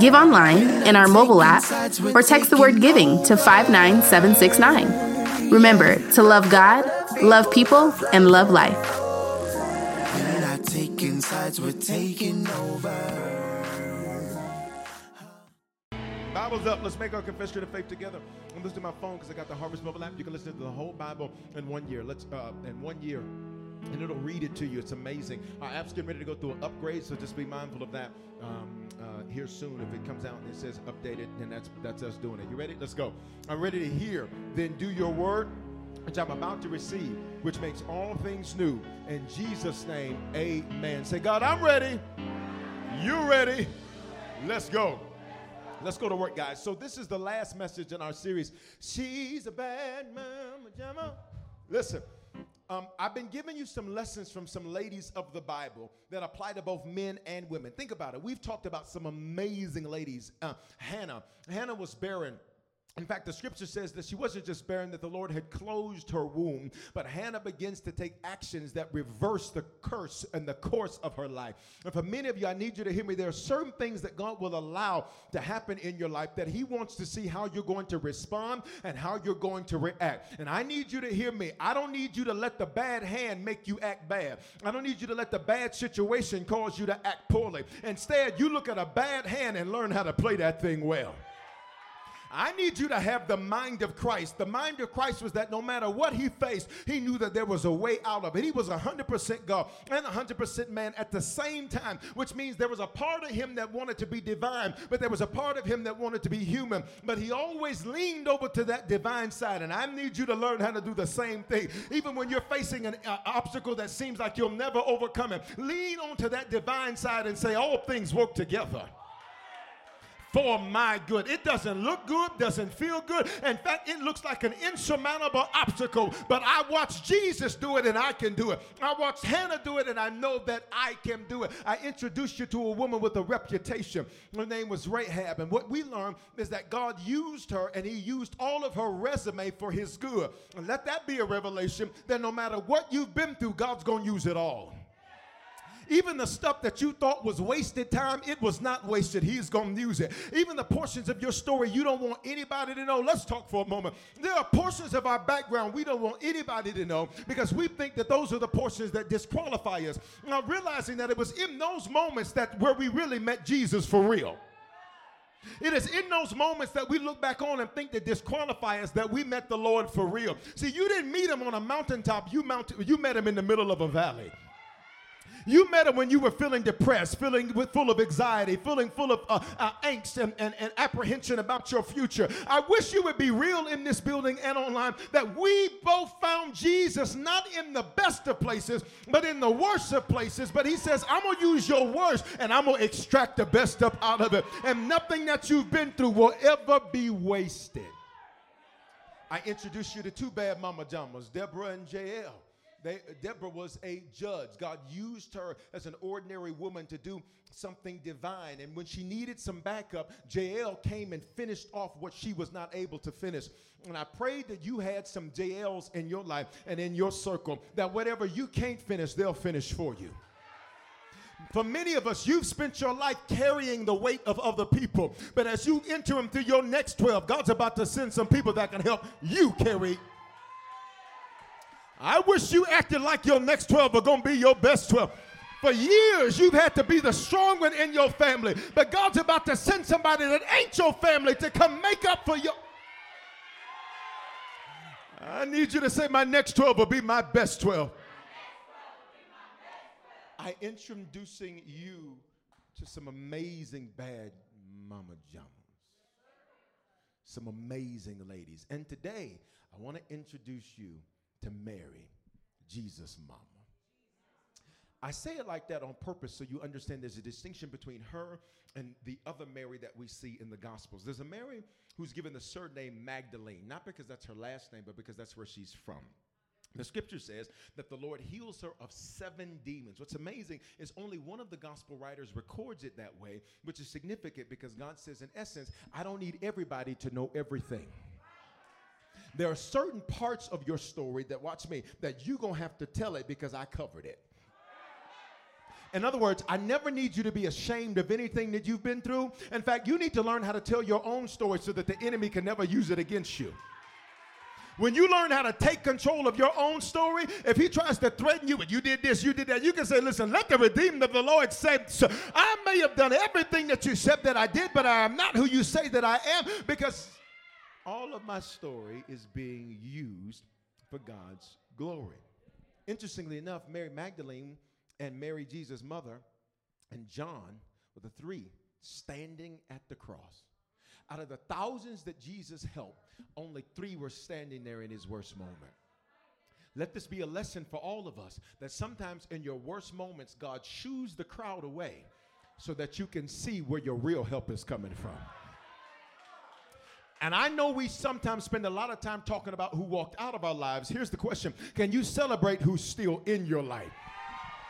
Give online, in our mobile app, or text the word giving to 59769. Remember to love God, love people, and love life. Bible's up. Let's make our confession of faith together. I'm listening to my phone because I got the Harvest Mobile app. You can listen to the whole Bible in one year. Let's uh, in one year, and it'll read it to you. It's amazing. Our app's getting ready to go through an upgrade, so just be mindful of that. Um, uh, here soon, if it comes out and it says updated, then that's that's us doing it. You ready? Let's go. I'm ready to hear. Then do your word which I'm about to receive, which makes all things new. In Jesus' name, amen. Say, God, I'm ready. You ready? Let's go. Let's go to work, guys. So this is the last message in our series. She's a bad mama. Listen, um, I've been giving you some lessons from some ladies of the Bible that apply to both men and women. Think about it. We've talked about some amazing ladies. Uh, Hannah. Hannah was barren. In fact, the scripture says that she wasn't just barren, that the Lord had closed her womb, but Hannah begins to take actions that reverse the curse and the course of her life. And for many of you, I need you to hear me. There are certain things that God will allow to happen in your life that He wants to see how you're going to respond and how you're going to react. And I need you to hear me. I don't need you to let the bad hand make you act bad. I don't need you to let the bad situation cause you to act poorly. Instead, you look at a bad hand and learn how to play that thing well. I need you to have the mind of Christ. The mind of Christ was that no matter what he faced, he knew that there was a way out of it. He was 100% God and 100% man at the same time, which means there was a part of him that wanted to be divine, but there was a part of him that wanted to be human. But he always leaned over to that divine side. And I need you to learn how to do the same thing. Even when you're facing an uh, obstacle that seems like you'll never overcome it, lean onto that divine side and say, All things work together for my good. It doesn't look good, doesn't feel good. In fact, it looks like an insurmountable obstacle, but I watched Jesus do it and I can do it. I watched Hannah do it and I know that I can do it. I introduced you to a woman with a reputation. Her name was Rahab. And what we learned is that God used her and he used all of her resume for his good. And let that be a revelation that no matter what you've been through, God's going to use it all. Even the stuff that you thought was wasted time, it was not wasted. He's going to use it. Even the portions of your story you don't want anybody to know. Let's talk for a moment. There are portions of our background we don't want anybody to know because we think that those are the portions that disqualify us. Now, realizing that it was in those moments that where we really met Jesus for real. It is in those moments that we look back on and think that disqualify us that we met the Lord for real. See, you didn't meet him on a mountaintop, you, mount, you met him in the middle of a valley. You met him when you were feeling depressed, feeling with, full of anxiety, feeling full of uh, uh, angst and, and, and apprehension about your future. I wish you would be real in this building and online that we both found Jesus not in the best of places, but in the worst of places. But he says, I'm going to use your worst and I'm going to extract the best up out of it. And nothing that you've been through will ever be wasted. I introduced you to two bad mama jamas, Deborah and Jael. They, Deborah was a judge. God used her as an ordinary woman to do something divine. And when she needed some backup, Jael came and finished off what she was not able to finish. And I prayed that you had some Jaels in your life and in your circle, that whatever you can't finish, they'll finish for you. For many of us, you've spent your life carrying the weight of other people. But as you enter into your next 12, God's about to send some people that can help you carry I wish you acted like your next 12 are going to be your best 12. For years, you've had to be the strong one in your family, but God's about to send somebody that ain't your family to come make up for your. I need you to say, My next 12 will be my best 12. I introducing you to some amazing bad mama jamas. Some amazing ladies. And today, I want to introduce you to Mary, Jesus' mama. I say it like that on purpose so you understand there's a distinction between her and the other Mary that we see in the Gospels. There's a Mary who's given the surname Magdalene, not because that's her last name, but because that's where she's from. The scripture says that the Lord heals her of seven demons. What's amazing is only one of the gospel writers records it that way, which is significant because God says, in essence, I don't need everybody to know everything. There are certain parts of your story that, watch me, that you're going to have to tell it because I covered it. In other words, I never need you to be ashamed of anything that you've been through. In fact, you need to learn how to tell your own story so that the enemy can never use it against you. When you learn how to take control of your own story, if he tries to threaten you and you did this, you did that, you can say, Listen, let the redeemed of the Lord say, I may have done everything that you said that I did, but I am not who you say that I am because all of my story is being used for God's glory. Interestingly enough, Mary Magdalene and Mary, Jesus' mother, and John were the three standing at the cross. Out of the thousands that Jesus helped, only three were standing there in his worst moment. Let this be a lesson for all of us that sometimes in your worst moments, God shoos the crowd away so that you can see where your real help is coming from. And I know we sometimes spend a lot of time talking about who walked out of our lives. Here's the question Can you celebrate who's still in your life?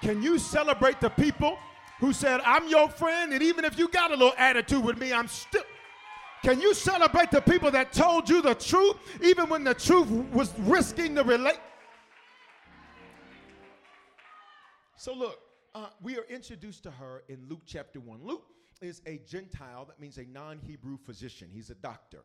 Can you celebrate the people who said, I'm your friend, and even if you got a little attitude with me, I'm still. Can you celebrate the people that told you the truth, even when the truth was risking the relate? So, look, uh, we are introduced to her in Luke chapter 1. Luke is a Gentile, that means a non Hebrew physician. He's a doctor.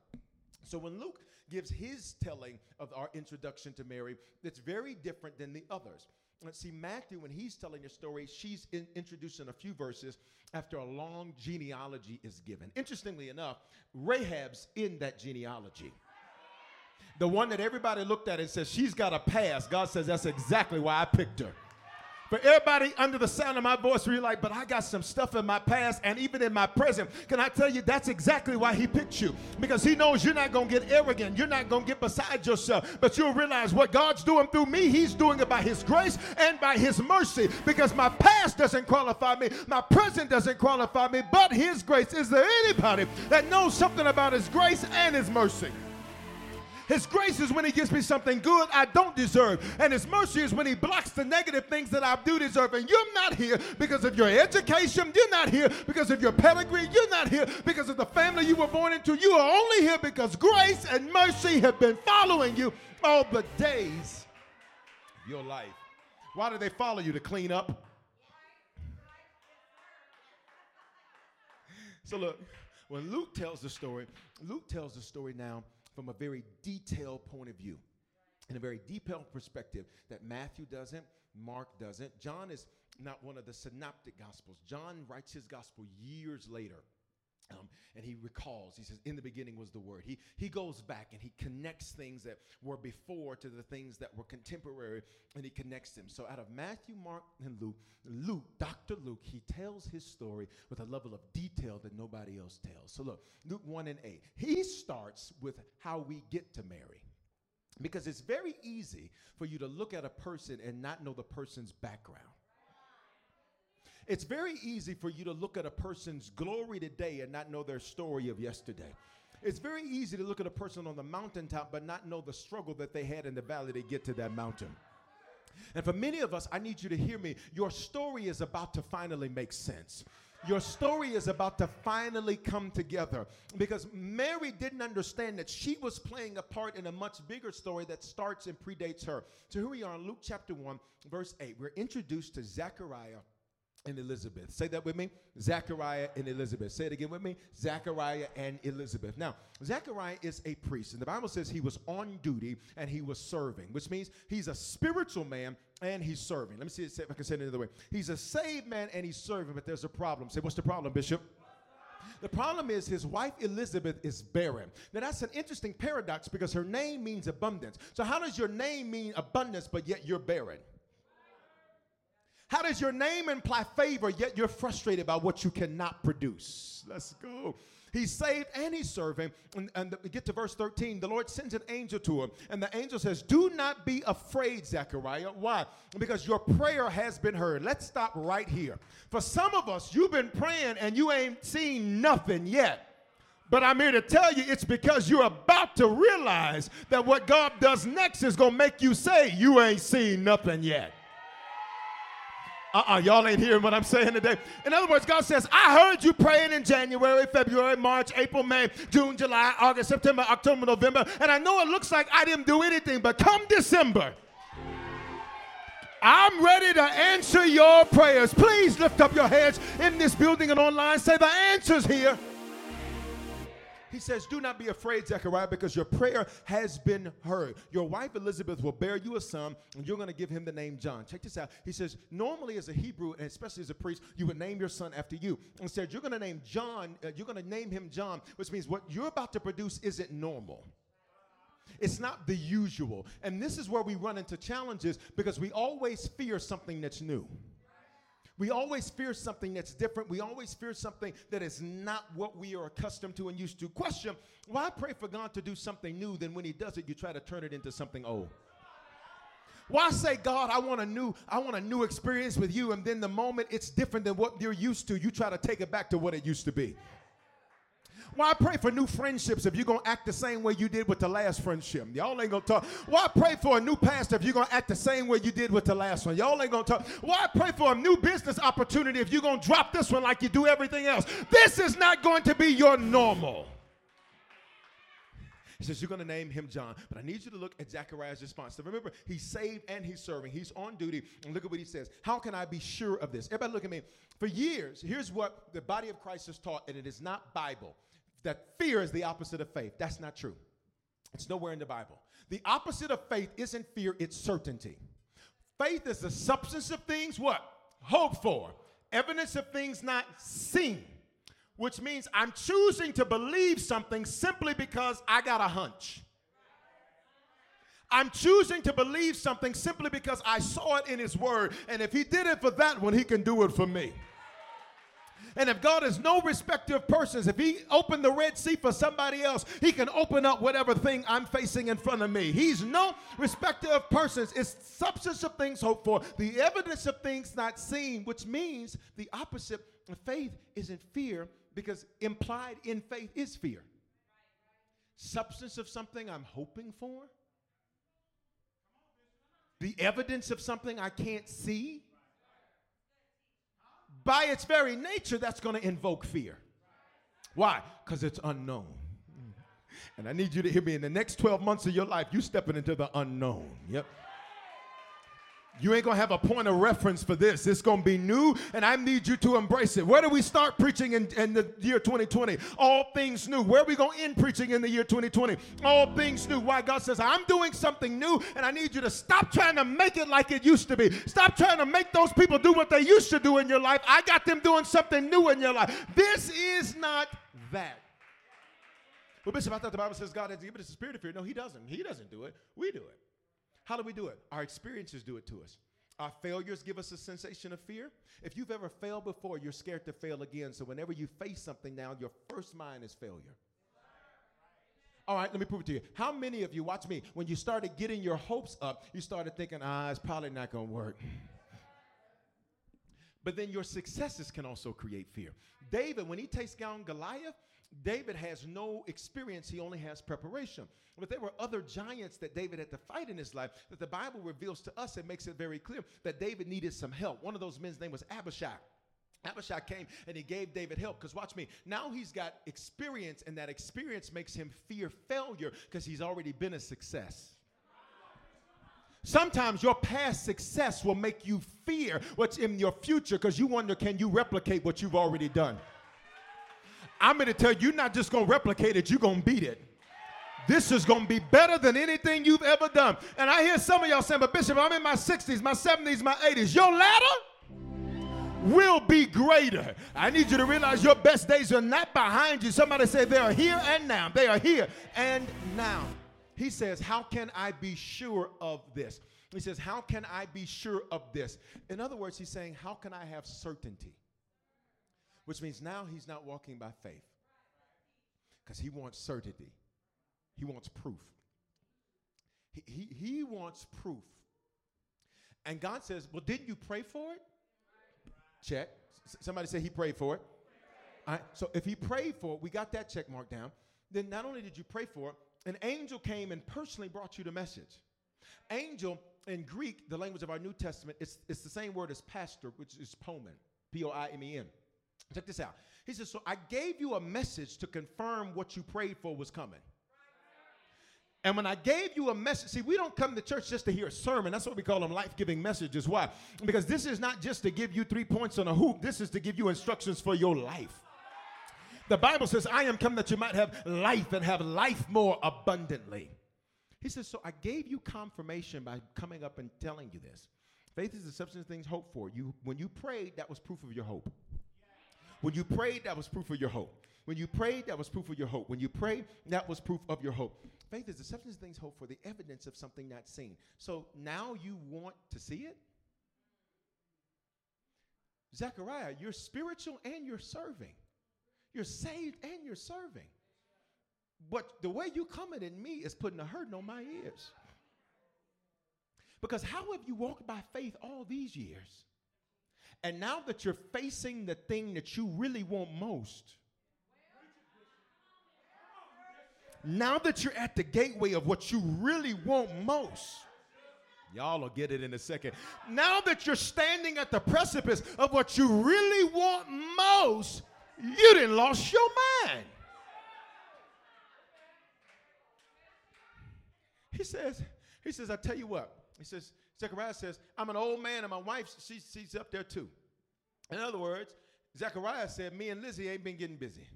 So when Luke gives his telling of our introduction to Mary, it's very different than the others. Let's see, Matthew, when he's telling a story, she's in, introduced in a few verses after a long genealogy is given. Interestingly enough, Rahab's in that genealogy. The one that everybody looked at and says, she's got a past. God says, that's exactly why I picked her. For everybody under the sound of my voice, you're like, but I got some stuff in my past and even in my present. Can I tell you that's exactly why he picked you? Because he knows you're not going to get arrogant. You're not going to get beside yourself. But you'll realize what God's doing through me, he's doing it by his grace and by his mercy. Because my past doesn't qualify me, my present doesn't qualify me, but his grace. Is there anybody that knows something about his grace and his mercy? His grace is when He gives me something good I don't deserve. And His mercy is when He blocks the negative things that I do deserve. And you're not here because of your education. You're not here because of your pedigree. You're not here because of the family you were born into. You are only here because grace and mercy have been following you all the days of your life. Why do they follow you? To clean up? So look, when Luke tells the story, Luke tells the story now from a very detailed point of view, in a very detailed perspective that Matthew doesn't, Mark doesn't. John is not one of the synoptic gospels. John writes his gospel years later. Um, and he recalls, he says, In the beginning was the Word. He, he goes back and he connects things that were before to the things that were contemporary, and he connects them. So out of Matthew, Mark, and Luke, Luke, Dr. Luke, he tells his story with a level of detail that nobody else tells. So look, Luke 1 and 8, he starts with how we get to Mary. Because it's very easy for you to look at a person and not know the person's background. It's very easy for you to look at a person's glory today and not know their story of yesterday. It's very easy to look at a person on the mountaintop but not know the struggle that they had in the valley to get to that mountain. And for many of us, I need you to hear me. Your story is about to finally make sense. Your story is about to finally come together because Mary didn't understand that she was playing a part in a much bigger story that starts and predates her. So here we are in Luke chapter 1, verse 8. We're introduced to Zechariah and Elizabeth. Say that with me. Zechariah and Elizabeth. Say it again with me. Zechariah and Elizabeth. Now, Zechariah is a priest, and the Bible says he was on duty and he was serving, which means he's a spiritual man and he's serving. Let me see if I can say it another way. He's a saved man and he's serving, but there's a problem. Say, what's the problem, Bishop? The problem is his wife Elizabeth is barren. Now that's an interesting paradox because her name means abundance. So how does your name mean abundance, but yet you're barren? How does your name imply favor, yet you're frustrated by what you cannot produce? Let's go. He's saved and he's serving. And, and get to verse 13. The Lord sends an angel to him. And the angel says, Do not be afraid, Zechariah. Why? Because your prayer has been heard. Let's stop right here. For some of us, you've been praying and you ain't seen nothing yet. But I'm here to tell you it's because you're about to realize that what God does next is going to make you say, You ain't seen nothing yet. Uh-uh, y'all ain't hearing what I'm saying today. In other words, God says, I heard you praying in January, February, March, April, May, June, July, August, September, October, November, and I know it looks like I didn't do anything, but come December, I'm ready to answer your prayers. Please lift up your heads in this building and online. Say, the answer's here. He says, Do not be afraid, Zechariah, because your prayer has been heard. Your wife Elizabeth will bear you a son, and you're going to give him the name John. Check this out. He says, Normally, as a Hebrew, and especially as a priest, you would name your son after you. Instead, you're going to name John, uh, you're going to name him John, which means what you're about to produce isn't normal. It's not the usual. And this is where we run into challenges because we always fear something that's new. We always fear something that's different. We always fear something that is not what we are accustomed to and used to. Question Why pray for God to do something new, then when He does it, you try to turn it into something old? Why say, God, I want a new, I want a new experience with you, and then the moment it's different than what you're used to, you try to take it back to what it used to be? Why pray for new friendships if you're going to act the same way you did with the last friendship? Y'all ain't going to talk. Why pray for a new pastor if you're going to act the same way you did with the last one? Y'all ain't going to talk. Why pray for a new business opportunity if you're going to drop this one like you do everything else? This is not going to be your normal. He says, You're going to name him John. But I need you to look at Zechariah's response. So remember, he's saved and he's serving. He's on duty. And look at what he says. How can I be sure of this? Everybody look at me. For years, here's what the body of Christ has taught, and it is not Bible that fear is the opposite of faith. That's not true. It's nowhere in the Bible. The opposite of faith isn't fear, it's certainty. Faith is the substance of things what? Hope for. Evidence of things not seen. Which means I'm choosing to believe something simply because I got a hunch. I'm choosing to believe something simply because I saw it in His Word. And if He did it for that one, He can do it for me. And if God is no respecter of persons, if He opened the Red Sea for somebody else, He can open up whatever thing I'm facing in front of me. He's no respecter of persons. It's substance of things hoped for, the evidence of things not seen, which means the opposite of faith isn't fear because implied in faith is fear. Substance of something I'm hoping for, the evidence of something I can't see by its very nature, that's going to invoke fear. Why? Because it's unknown. And I need you to hear me in the next 12 months of your life, you stepping into the unknown. Yep. You ain't gonna have a point of reference for this. It's gonna be new, and I need you to embrace it. Where do we start preaching in, in the year 2020? All things new. Where are we gonna end preaching in the year 2020? All things new. Why God says, I'm doing something new, and I need you to stop trying to make it like it used to be. Stop trying to make those people do what they used to do in your life. I got them doing something new in your life. This is not that. Well, Bishop, I thought the Bible says God has given us a spirit of fear. No, He doesn't. He doesn't do it. We do it. How do we do it? Our experiences do it to us. Our failures give us a sensation of fear. If you've ever failed before, you're scared to fail again. So whenever you face something now, your first mind is failure. All right, let me prove it to you. How many of you, watch me, when you started getting your hopes up, you started thinking, ah, it's probably not going to work. But then your successes can also create fear. David, when he takes down Goliath, David has no experience, he only has preparation. But there were other giants that David had to fight in his life that the Bible reveals to us. It makes it very clear that David needed some help. One of those men's name was Abishai. Abishai came and he gave David help because watch me. Now he's got experience, and that experience makes him fear failure because he's already been a success. Sometimes your past success will make you fear what's in your future because you wonder can you replicate what you've already done? I'm going to tell you, you're not just going to replicate it, you're going to beat it. This is going to be better than anything you've ever done. And I hear some of y'all saying, but Bishop, I'm in my 60s, my 70s, my 80s. Your latter will be greater. I need you to realize your best days are not behind you. Somebody say they are here and now. They are here and now. He says, How can I be sure of this? He says, How can I be sure of this? In other words, he's saying, How can I have certainty? Which means now he's not walking by faith because he wants certainty, he wants proof. He, he, he wants proof. And God says, Well, didn't you pray for it? Check. S- somebody say he prayed for it. So if he prayed for it, we got that check mark down. Then not only did you pray for it, an angel came and personally brought you the message. Angel in Greek, the language of our New Testament, it's, it's the same word as pastor, which is poimen, P O I M E N. Check this out. He says, So I gave you a message to confirm what you prayed for was coming. And when I gave you a message, see, we don't come to church just to hear a sermon. That's what we call them life giving messages. Why? Because this is not just to give you three points on a hoop, this is to give you instructions for your life. The Bible says, I am come that you might have life and have life more abundantly. He says, So I gave you confirmation by coming up and telling you this. Faith is the substance of things hoped for. You, when you prayed, that was proof of your hope. When you prayed, that was proof of your hope. When you prayed, that was proof of your hope. When you prayed, that was proof of your hope. Faith is the substance of things hoped for, the evidence of something not seen. So now you want to see it? Zechariah, you're spiritual and you're serving. You're saved and you're serving. But the way you coming at me is putting a hurting on my ears. Because how have you walked by faith all these years? And now that you're facing the thing that you really want most, now that you're at the gateway of what you really want most, y'all will get it in a second. Now that you're standing at the precipice of what you really want most, you didn't lost your mind. He says, he says, I tell you what, he says, Zechariah says, I'm an old man and my wife, she, she's up there too. In other words, Zechariah said, Me and Lizzie ain't been getting busy.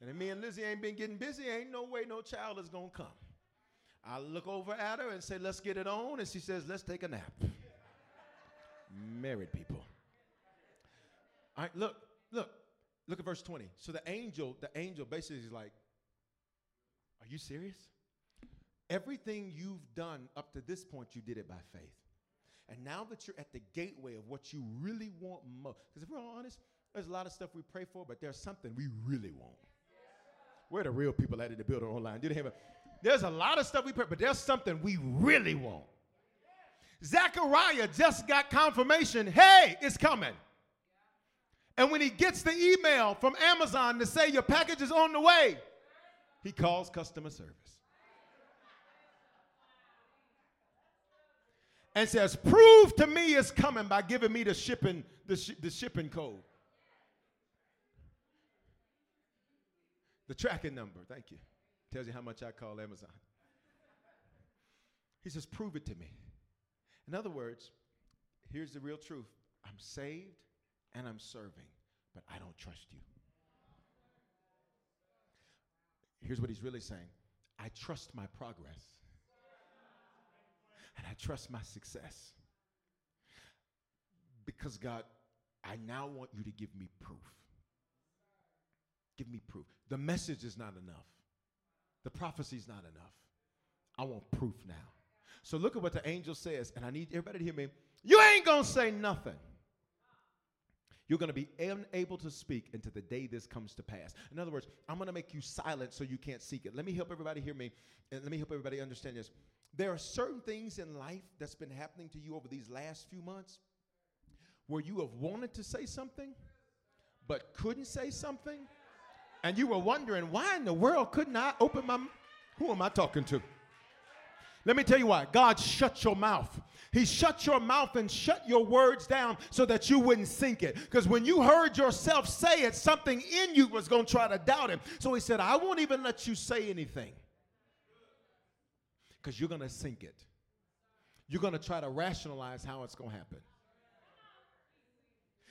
And if me and Lizzie ain't been getting busy, ain't no way no child is going to come. I look over at her and say, Let's get it on. And she says, Let's take a nap. Married people. All right, look, look, look at verse 20. So the angel, the angel basically is like, Are you serious? Everything you've done up to this point, you did it by faith. And now that you're at the gateway of what you really want most, because if we're all honest, there's a lot of stuff we pray for, but there's something we really want. Where the real people at in the building online? Do they there's a lot of stuff we pray, but there's something we really want. Zechariah just got confirmation hey, it's coming. And when he gets the email from Amazon to say your package is on the way, he calls customer service. And says, Prove to me it's coming by giving me the shipping, the, sh- the shipping code. The tracking number, thank you. Tells you how much I call Amazon. He says, Prove it to me. In other words, here's the real truth I'm saved and I'm serving, but I don't trust you. Here's what he's really saying I trust my progress and I trust my success. Because, God, I now want you to give me proof. Give me proof. The message is not enough. The prophecy is not enough. I want proof now. So look at what the angel says, and I need everybody to hear me. You ain't gonna say nothing. You're going to be unable to speak until the day this comes to pass. In other words, I'm going to make you silent so you can't seek it. Let me help everybody hear me, and let me help everybody understand this. There are certain things in life that's been happening to you over these last few months where you have wanted to say something, but couldn't say something, and you were wondering why in the world couldn't I open my. Who am I talking to? Let me tell you why. God shut your mouth. He shut your mouth and shut your words down so that you wouldn't sink it. Because when you heard yourself say it, something in you was going to try to doubt him. So he said, I won't even let you say anything. Because you're going to sink it. You're going to try to rationalize how it's going to happen.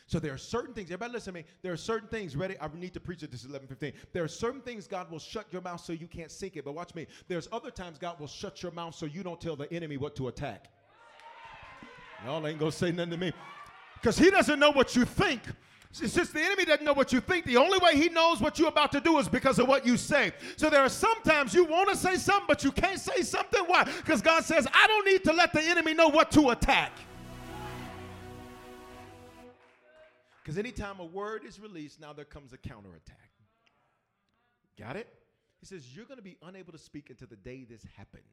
So there are certain things, everybody listen to me. There are certain things, ready? I need to preach it. This is 11:15. There are certain things God will shut your mouth so you can't sink it. But watch me. There's other times God will shut your mouth so you don't tell the enemy what to attack. Y'all ain't gonna say nothing to me. Because he doesn't know what you think. Since the enemy doesn't know what you think, the only way he knows what you're about to do is because of what you say. So there are sometimes you want to say something, but you can't say something. Why? Because God says, I don't need to let the enemy know what to attack. Because anytime a word is released, now there comes a counterattack. Got it? He says, You're going to be unable to speak until the day this happens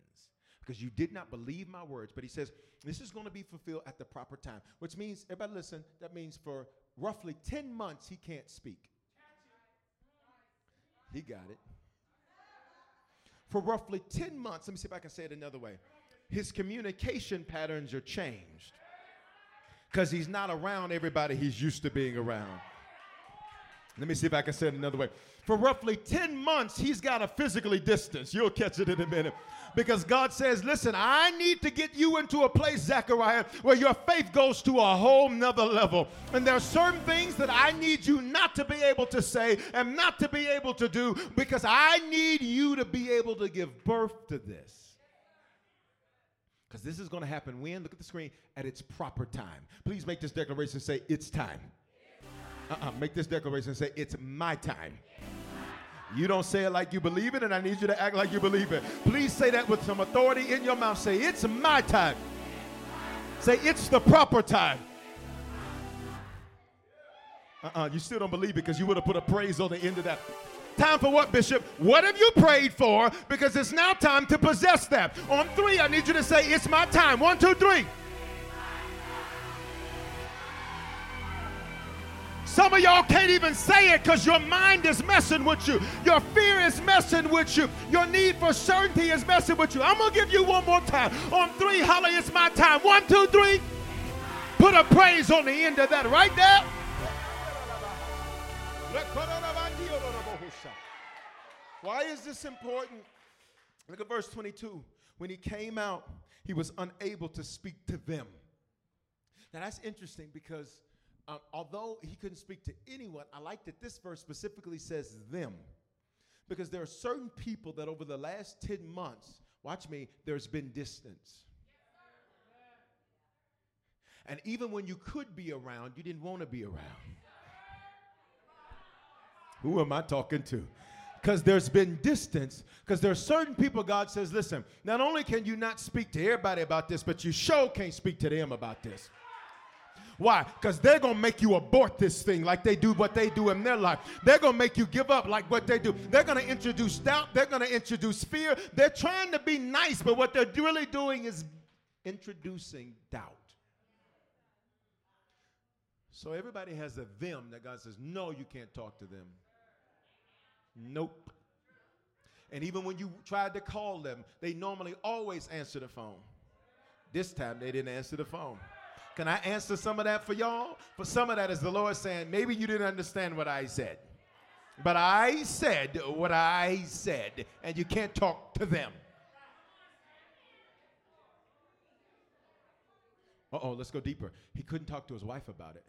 because you did not believe my words. But he says, This is going to be fulfilled at the proper time, which means, everybody listen, that means for roughly 10 months he can't speak. He got it. For roughly 10 months, let me see if I can say it another way. His communication patterns are changed because he's not around everybody he's used to being around. Let me see if I can say it another way. For roughly 10 months, he's got to physically distance. You'll catch it in a minute. Because God says, listen, I need to get you into a place, Zechariah, where your faith goes to a whole nother level. And there are certain things that I need you not to be able to say and not to be able to do because I need you to be able to give birth to this. Because this is going to happen when? Look at the screen. At its proper time. Please make this declaration say, It's time. Uh-uh, make this declaration say, It's my time. You don't say it like you believe it, and I need you to act like you believe it. Please say that with some authority in your mouth. Say, It's my time. Say, It's the proper time. Uh uh you still don't believe it because you would have put a praise on the end of that. Time for what, Bishop? What have you prayed for? Because it's now time to possess that. On three, I need you to say, It's my time. One, two, three. Some of y'all can't even say it because your mind is messing with you. Your fear is messing with you. Your need for certainty is messing with you. I'm going to give you one more time. On three, holler, it's my time. One, two, three. Put a praise on the end of that right there. Why is this important? Look at verse 22. When he came out, he was unable to speak to them. Now that's interesting because um, although he couldn't speak to anyone, I like that this verse specifically says them. Because there are certain people that over the last 10 months, watch me, there's been distance. And even when you could be around, you didn't want to be around. Who am I talking to? because there's been distance. Because there are certain people God says, listen, not only can you not speak to everybody about this, but you sure can't speak to them about this. Why? Because they're going to make you abort this thing like they do what they do in their life. They're going to make you give up like what they do. They're going to introduce doubt. They're going to introduce fear. They're trying to be nice, but what they're really doing is introducing doubt. So everybody has a them that God says, no, you can't talk to them. Nope. And even when you tried to call them, they normally always answer the phone. This time they didn't answer the phone. Can I answer some of that for y'all? For some of that is the Lord saying, maybe you didn't understand what I said. But I said what I said, and you can't talk to them. Uh oh, let's go deeper. He couldn't talk to his wife about it.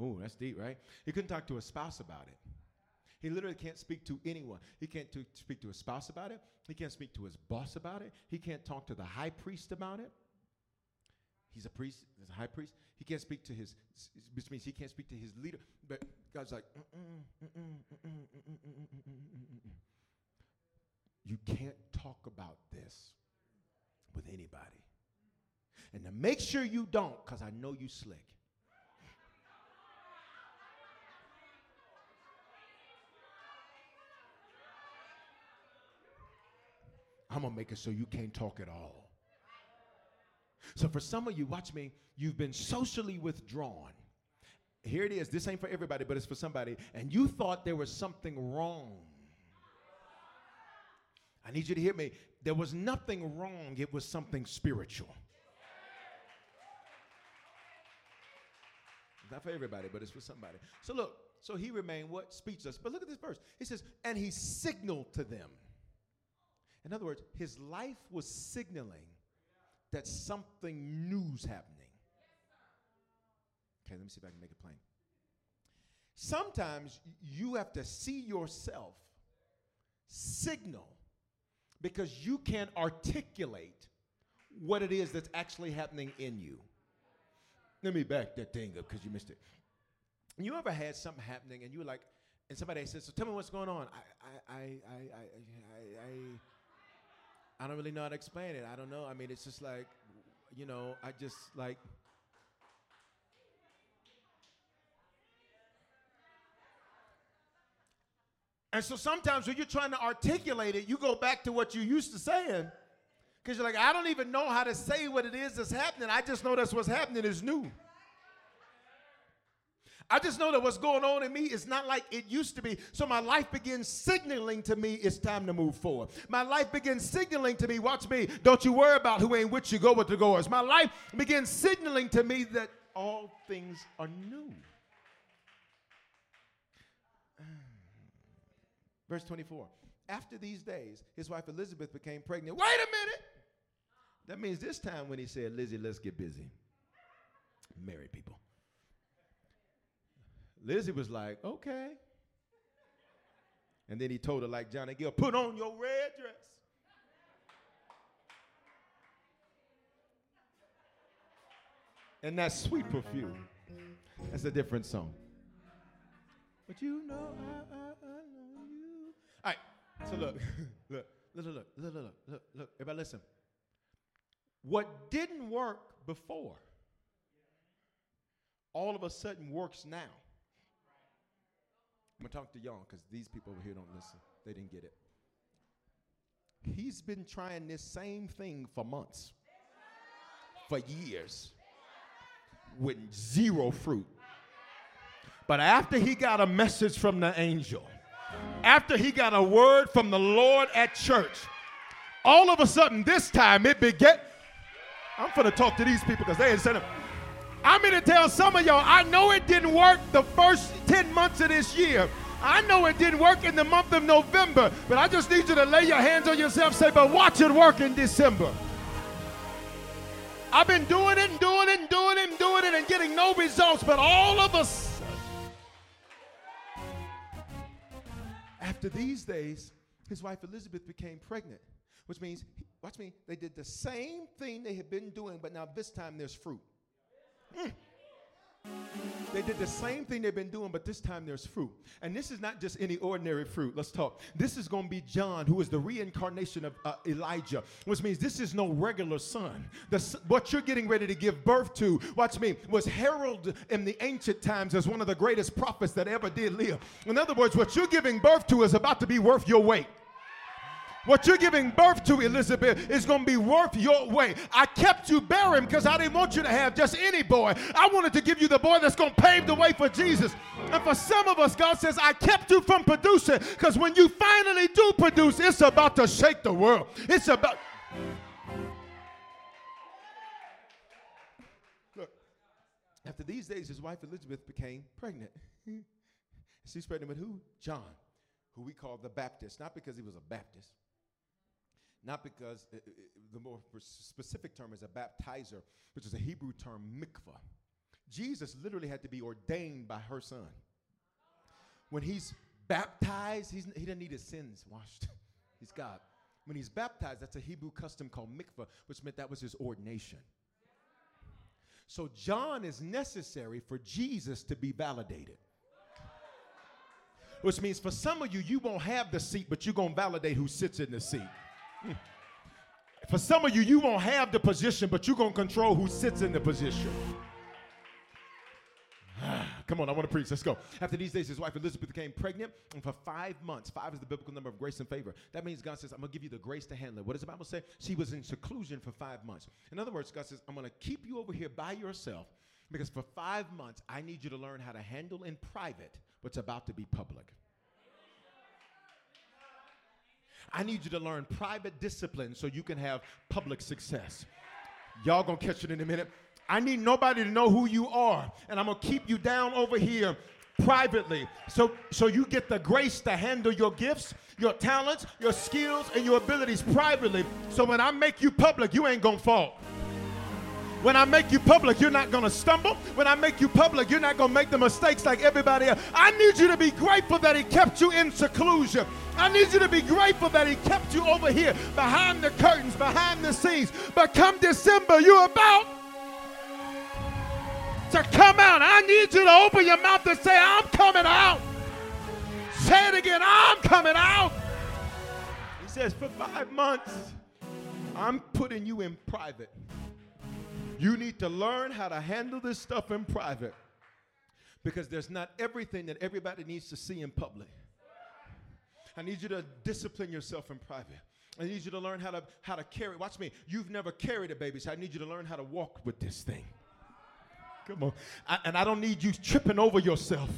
Oh, that's deep, right? He couldn't talk to a spouse about it. He literally can't speak to anyone. He can't speak to his spouse about it. He can't speak to his boss about it. He can't talk to the high priest about it. He's he's a priest, he's a high priest. He can't speak to his, which means he can't speak to his leader. But God's like, you can't talk about this with anybody. And to make sure you don't, because I know you slick. I'm to make it so you can't talk at all. So for some of you, watch me, you've been socially withdrawn. Here it is. This ain't for everybody, but it's for somebody. And you thought there was something wrong. I need you to hear me. There was nothing wrong, it was something spiritual. Not for everybody, but it's for somebody. So look, so he remained what? Speechless. But look at this verse. He says, and he signaled to them. In other words, his life was signaling that something new's happening. Okay, let me see if I can make it plain. Sometimes you have to see yourself signal because you can't articulate what it is that's actually happening in you. Let me back that thing up because you missed it. You ever had something happening and you were like, and somebody says, "So tell me what's going on." I, I, I, I, I, I, I don't really know how to explain it. I don't know. I mean, it's just like, you know, I just like. And so sometimes when you're trying to articulate it, you go back to what you used to saying. Because you're like, I don't even know how to say what it is that's happening. I just know that's what's happening is new. I just know that what's going on in me is not like it used to be. So my life begins signaling to me it's time to move forward. My life begins signaling to me, watch me, don't you worry about who ain't with you, go with the goers. My life begins signaling to me that all things are new. Verse 24. After these days, his wife Elizabeth became pregnant. Wait a minute. That means this time when he said, Lizzie, let's get busy. Married people. Lizzie was like, okay. And then he told her, like Johnny Gill, put on your red dress. And that sweet perfume. That's a different song. But you know, I, I, I know you. All right, so look, look, look, look, look, look, look, look, everybody listen. What didn't work before, all of a sudden works now. I'm gonna talk to y'all because these people over here don't listen. They didn't get it. He's been trying this same thing for months, for years, with zero fruit. But after he got a message from the angel, after he got a word from the Lord at church, all of a sudden this time it began. I'm gonna talk to these people because they ain't said it. I'm here to tell some of y'all, I know it didn't work the first 10 months of this year. I know it didn't work in the month of November, but I just need you to lay your hands on yourself, say, but watch it work in December. I've been doing it and doing it and doing it and doing it and getting no results, but all of a sudden, after these days, his wife Elizabeth became pregnant, which means, watch me, they did the same thing they had been doing, but now this time there's fruit. Mm. They did the same thing they've been doing, but this time there's fruit. And this is not just any ordinary fruit. Let's talk. This is going to be John, who is the reincarnation of uh, Elijah, which means this is no regular son. The, what you're getting ready to give birth to, watch me, was heralded in the ancient times as one of the greatest prophets that ever did live. In other words, what you're giving birth to is about to be worth your weight. What you're giving birth to, Elizabeth, is going to be worth your way. I kept you barren because I didn't want you to have just any boy. I wanted to give you the boy that's going to pave the way for Jesus. And for some of us, God says, I kept you from producing because when you finally do produce, it's about to shake the world. It's about. Look, after these days, his wife Elizabeth became pregnant. She's pregnant with who? John, who we call the Baptist, not because he was a Baptist not because uh, uh, the more specific term is a baptizer, which is a Hebrew term, mikvah. Jesus literally had to be ordained by her son. When he's baptized, he's, he doesn't need his sins washed. he's God. When he's baptized, that's a Hebrew custom called mikvah, which meant that was his ordination. So John is necessary for Jesus to be validated. Which means for some of you, you won't have the seat, but you're going to validate who sits in the seat. For some of you, you won't have the position, but you're going to control who sits in the position. Come on, I want to preach. Let's go. After these days, his wife Elizabeth became pregnant, and for five months, five is the biblical number of grace and favor. That means God says, I'm going to give you the grace to handle it. What does the Bible say? She was in seclusion for five months. In other words, God says, I'm going to keep you over here by yourself because for five months, I need you to learn how to handle in private what's about to be public. I need you to learn private discipline so you can have public success. Y'all gonna catch it in a minute. I need nobody to know who you are, and I'm gonna keep you down over here privately so so you get the grace to handle your gifts your talents your skills and your abilities privately so when i make you public you ain't gonna fall when I make you public, you're not going to stumble. When I make you public, you're not going to make the mistakes like everybody else. I need you to be grateful that He kept you in seclusion. I need you to be grateful that He kept you over here behind the curtains, behind the scenes. But come December, you're about to come out. I need you to open your mouth and say, I'm coming out. Say it again, I'm coming out. He says, for five months, I'm putting you in private. You need to learn how to handle this stuff in private because there's not everything that everybody needs to see in public. I need you to discipline yourself in private. I need you to learn how to how to carry. Watch me. You've never carried a baby, so I need you to learn how to walk with this thing. Come on. I, and I don't need you tripping over yourself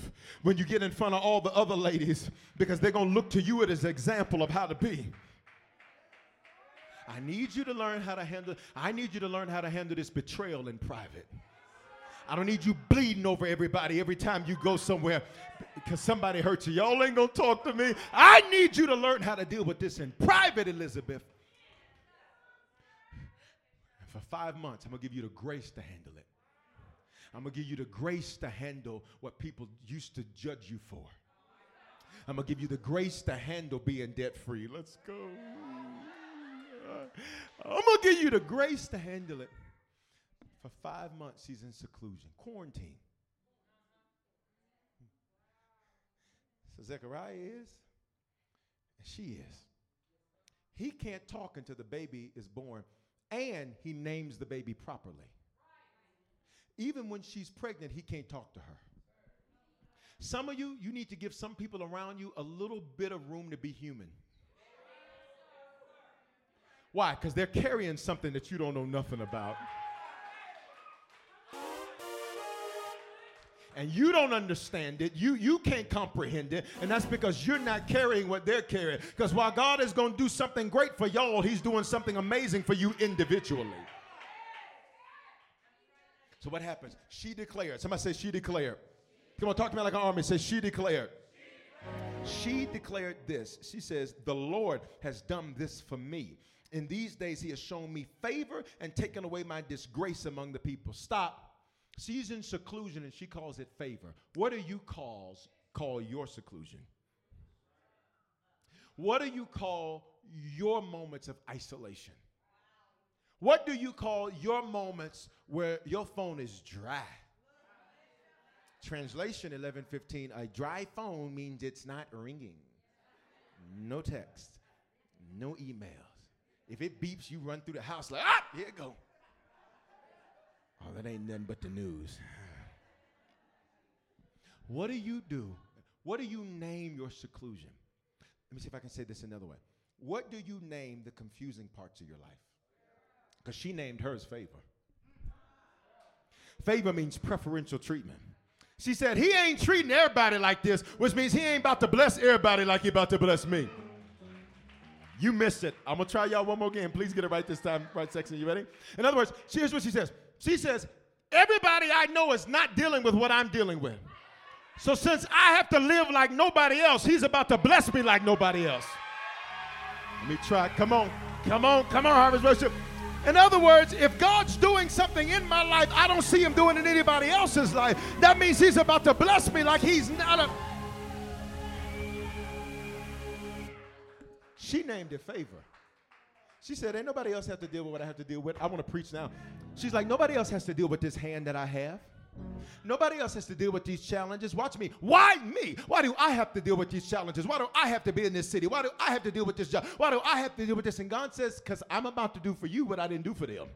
when you get in front of all the other ladies because they're going to look to you as an example of how to be. I need you to learn how to handle, I need you to learn how to handle this betrayal in private. I don't need you bleeding over everybody every time you go somewhere because somebody hurt you. Y'all ain't gonna talk to me. I need you to learn how to deal with this in private, Elizabeth. And for five months, I'm gonna give you the grace to handle it. I'm gonna give you the grace to handle what people used to judge you for. I'm gonna give you the grace to handle being debt free. Let's go. I'm going to give you the grace to handle it. For five months, he's in seclusion, quarantine. So Zechariah is, and she is. He can't talk until the baby is born, and he names the baby properly. Even when she's pregnant, he can't talk to her. Some of you, you need to give some people around you a little bit of room to be human. Why? Because they're carrying something that you don't know nothing about. And you don't understand it. You you can't comprehend it, and that's because you're not carrying what they're carrying. Because while God is going to do something great for y'all, He's doing something amazing for you individually. So what happens? She declared. Somebody say she declared. Come on, talk to me like an army. Says she declared. She declared this. She says, "The Lord has done this for me." In these days, he has shown me favor and taken away my disgrace among the people. Stop. She's in seclusion and she calls it favor. What do you calls call your seclusion? What do you call your moments of isolation? What do you call your moments where your phone is dry? Translation 1115 A dry phone means it's not ringing. No text, no emails. If it beeps, you run through the house like, ah, here it go. Oh, that ain't nothing but the news. What do you do? What do you name your seclusion? Let me see if I can say this another way. What do you name the confusing parts of your life? Because she named hers favor. Favor means preferential treatment. She said, He ain't treating everybody like this, which means He ain't about to bless everybody like He about to bless me. You missed it. I'm gonna try y'all one more game. Please get it right this time, right section. You ready? In other words, here's what she says. She says, Everybody I know is not dealing with what I'm dealing with. So since I have to live like nobody else, he's about to bless me like nobody else. Let me try. Come on. Come on. Come on, Harvest Worship. In other words, if God's doing something in my life, I don't see him doing in anybody else's life. That means he's about to bless me like he's not a She named it favor. She said, Ain't nobody else have to deal with what I have to deal with. I want to preach now. She's like, Nobody else has to deal with this hand that I have. Nobody else has to deal with these challenges. Watch me. Why me? Why do I have to deal with these challenges? Why do I have to be in this city? Why do I have to deal with this job? Why do I have to deal with this? And God says, Because I'm about to do for you what I didn't do for them.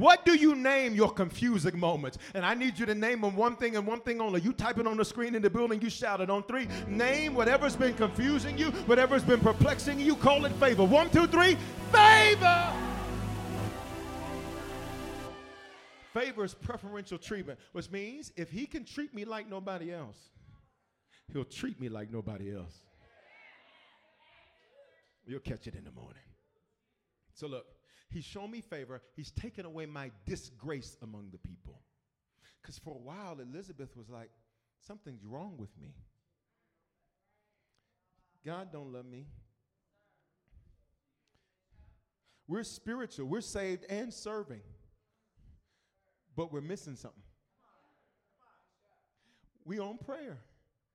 What do you name your confusing moments? And I need you to name them one thing and one thing only. You type it on the screen in the building, you shout it on three. Name whatever's been confusing you, whatever's been perplexing you, call it favor. One, two, three, favor. Favor is preferential treatment, which means if he can treat me like nobody else, he'll treat me like nobody else. You'll catch it in the morning. So look, He's shown me favor. He's taken away my disgrace among the people. Because for a while, Elizabeth was like, something's wrong with me. God don't love me. We're spiritual, we're saved and serving, but we're missing something. We on prayer,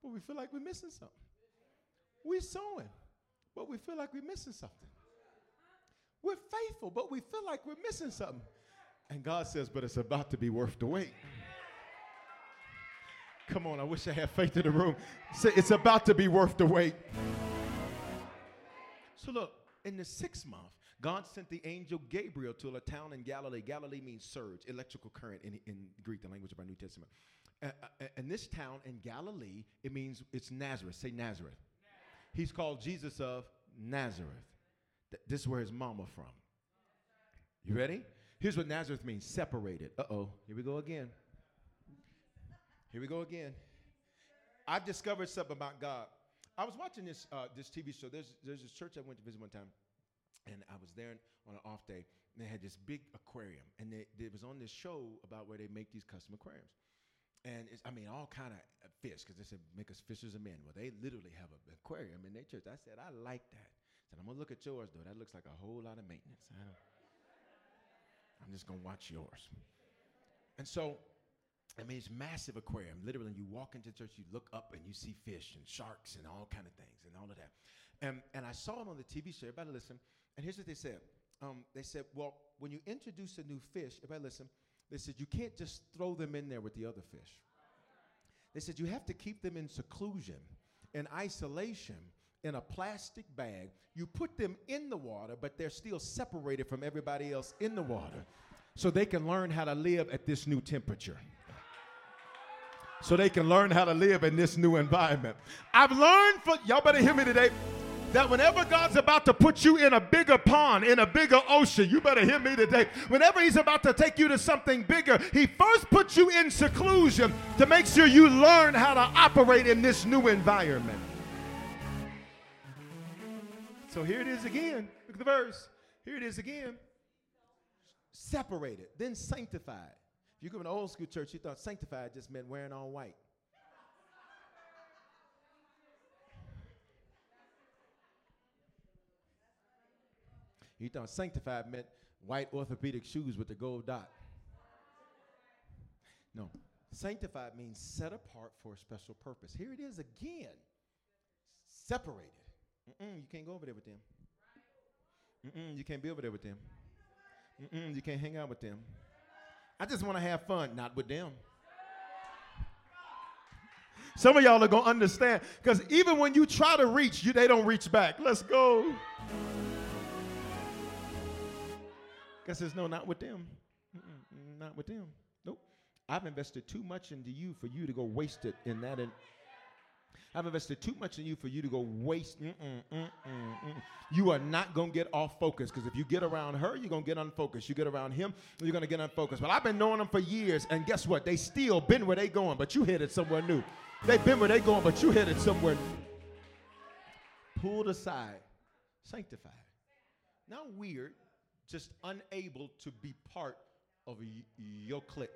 but we feel like we're missing something. We're sowing, but we feel like we're missing something. We're faithful, but we feel like we're missing something. And God says, but it's about to be worth the wait. Come on, I wish I had faith in the room. Say, it's about to be worth the wait. So look, in the sixth month, God sent the angel Gabriel to a town in Galilee. Galilee means surge, electrical current in, in Greek, the language of our New Testament. Uh, uh, and this town in Galilee, it means it's Nazareth. Say Nazareth. He's called Jesus of Nazareth. This is where his mama from. You ready? Here's what Nazareth means separated. Uh oh, here we go again. Here we go again. I've discovered something about God. I was watching this uh, this TV show. There's there's this church I went to visit one time, and I was there on an off day. And they had this big aquarium, and they, it was on this show about where they make these custom aquariums. And I mean, all kind of fish, because they said make us fishers of men. Well, they literally have an aquarium in their church. I said, I like that. Said, I'm gonna look at yours though. That looks like a whole lot of maintenance. I'm just gonna watch yours. And so, I mean, it's massive aquarium. Literally, you walk into church, you look up and you see fish and sharks and all kind of things and all of that. And, and I saw it on the TV show. Everybody listen. And here's what they said. Um, they said, well, when you introduce a new fish, everybody listen. They said you can't just throw them in there with the other fish. They said you have to keep them in seclusion, in isolation, in a plastic bag. You put them in the water, but they're still separated from everybody else in the water so they can learn how to live at this new temperature. So they can learn how to live in this new environment. I've learned for y'all better hear me today that whenever God's about to put you in a bigger pond, in a bigger ocean, you better hear me today. Whenever He's about to take you to something bigger, He first puts you in seclusion to make sure you learn how to operate in this new environment. So here it is again. Look at the verse. Here it is again. Separated, then sanctified. If you go to an old school church, you thought sanctified just meant wearing all white. You thought sanctified meant white orthopedic shoes with the gold dot. No, sanctified means set apart for a special purpose. Here it is again separated. Mm-mm, you can't go over there with them. Mm-mm, you can't be over there with them. Mm-mm, you can't hang out with them. I just want to have fun, not with them. Some of y'all are gonna understand because even when you try to reach, you they don't reach back. Let's go. Guess says no, not with them. Mm-mm, not with them. Nope. I've invested too much into you for you to go waste it in that. In- I've invested too much in you for you to go waste. Mm-mm, mm-mm, mm. You are not going to get off focus because if you get around her, you're going to get unfocused. You get around him, you're going to get unfocused. But I've been knowing them for years, and guess what? They still been where they going, but you headed somewhere new. They've been where they going, but you headed somewhere new. Pulled aside, sanctified. Not weird, just unable to be part of your clique,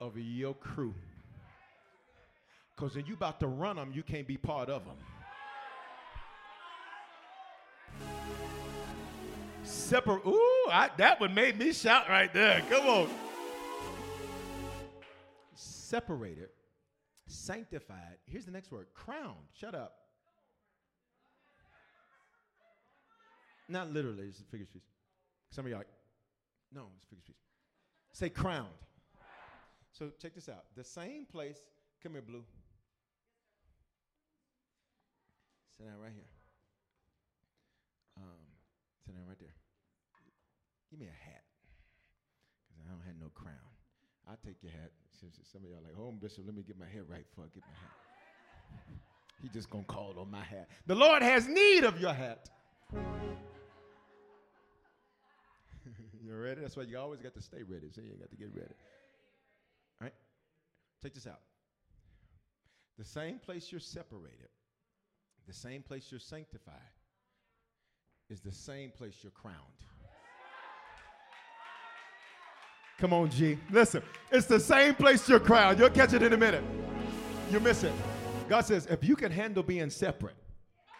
of your crew. Because when you about to run them, you can't be part of them. Separate. Ooh, I, that would make me shout right there. Come on. Separated, sanctified. Here's the next word crowned. Shut up. Not literally, it's a figure speech. Some of are like, no, it's a figure speech. Say crowned. So check this out. The same place, come here, Blue. Sit down right here. Um, sit down right there. Give me a hat. Because I don't have no crown. I'll take your hat. Some of y'all like, home bishop, let me get my hair right before I get my hat. he just gonna call on my hat. The Lord has need of your hat. you ready? That's why you always got to stay ready. So you got to get ready. All right? Take this out. The same place you're separated, the same place you're sanctified, is the same place you're crowned. Come on, G. Listen, it's the same place you're crowned. You'll catch it in a minute. You miss it. God says, if you can handle being separate,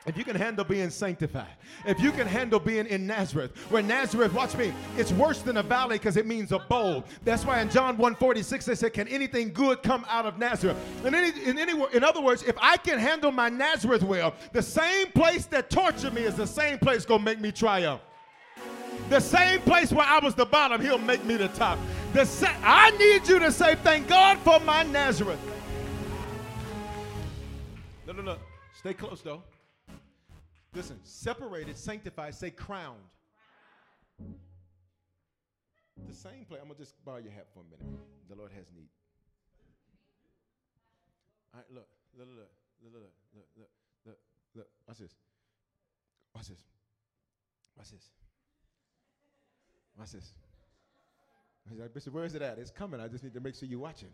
if you can handle being sanctified, if you can handle being in Nazareth, where Nazareth, watch me, it's worse than a valley because it means a bowl. That's why in John 1:46 they said, "Can anything good come out of Nazareth?" In any, in any, in other words, if I can handle my Nazareth well, the same place that tortured me is the same place gonna make me triumph. The same place where I was the bottom, he'll make me the top. The sa- I need you to say, thank God for my Nazareth. No, no, no. Stay close though. Listen, separated, sanctified, say crowned. The same place. I'm gonna just borrow your hat for a minute. The Lord has need. All right, look, look, look, look, look, look, look, look, look. Watch this. Watch this. Watch this. Watch this. He's like, Bishop, where is it at? It's coming. I just need to make sure you're watching.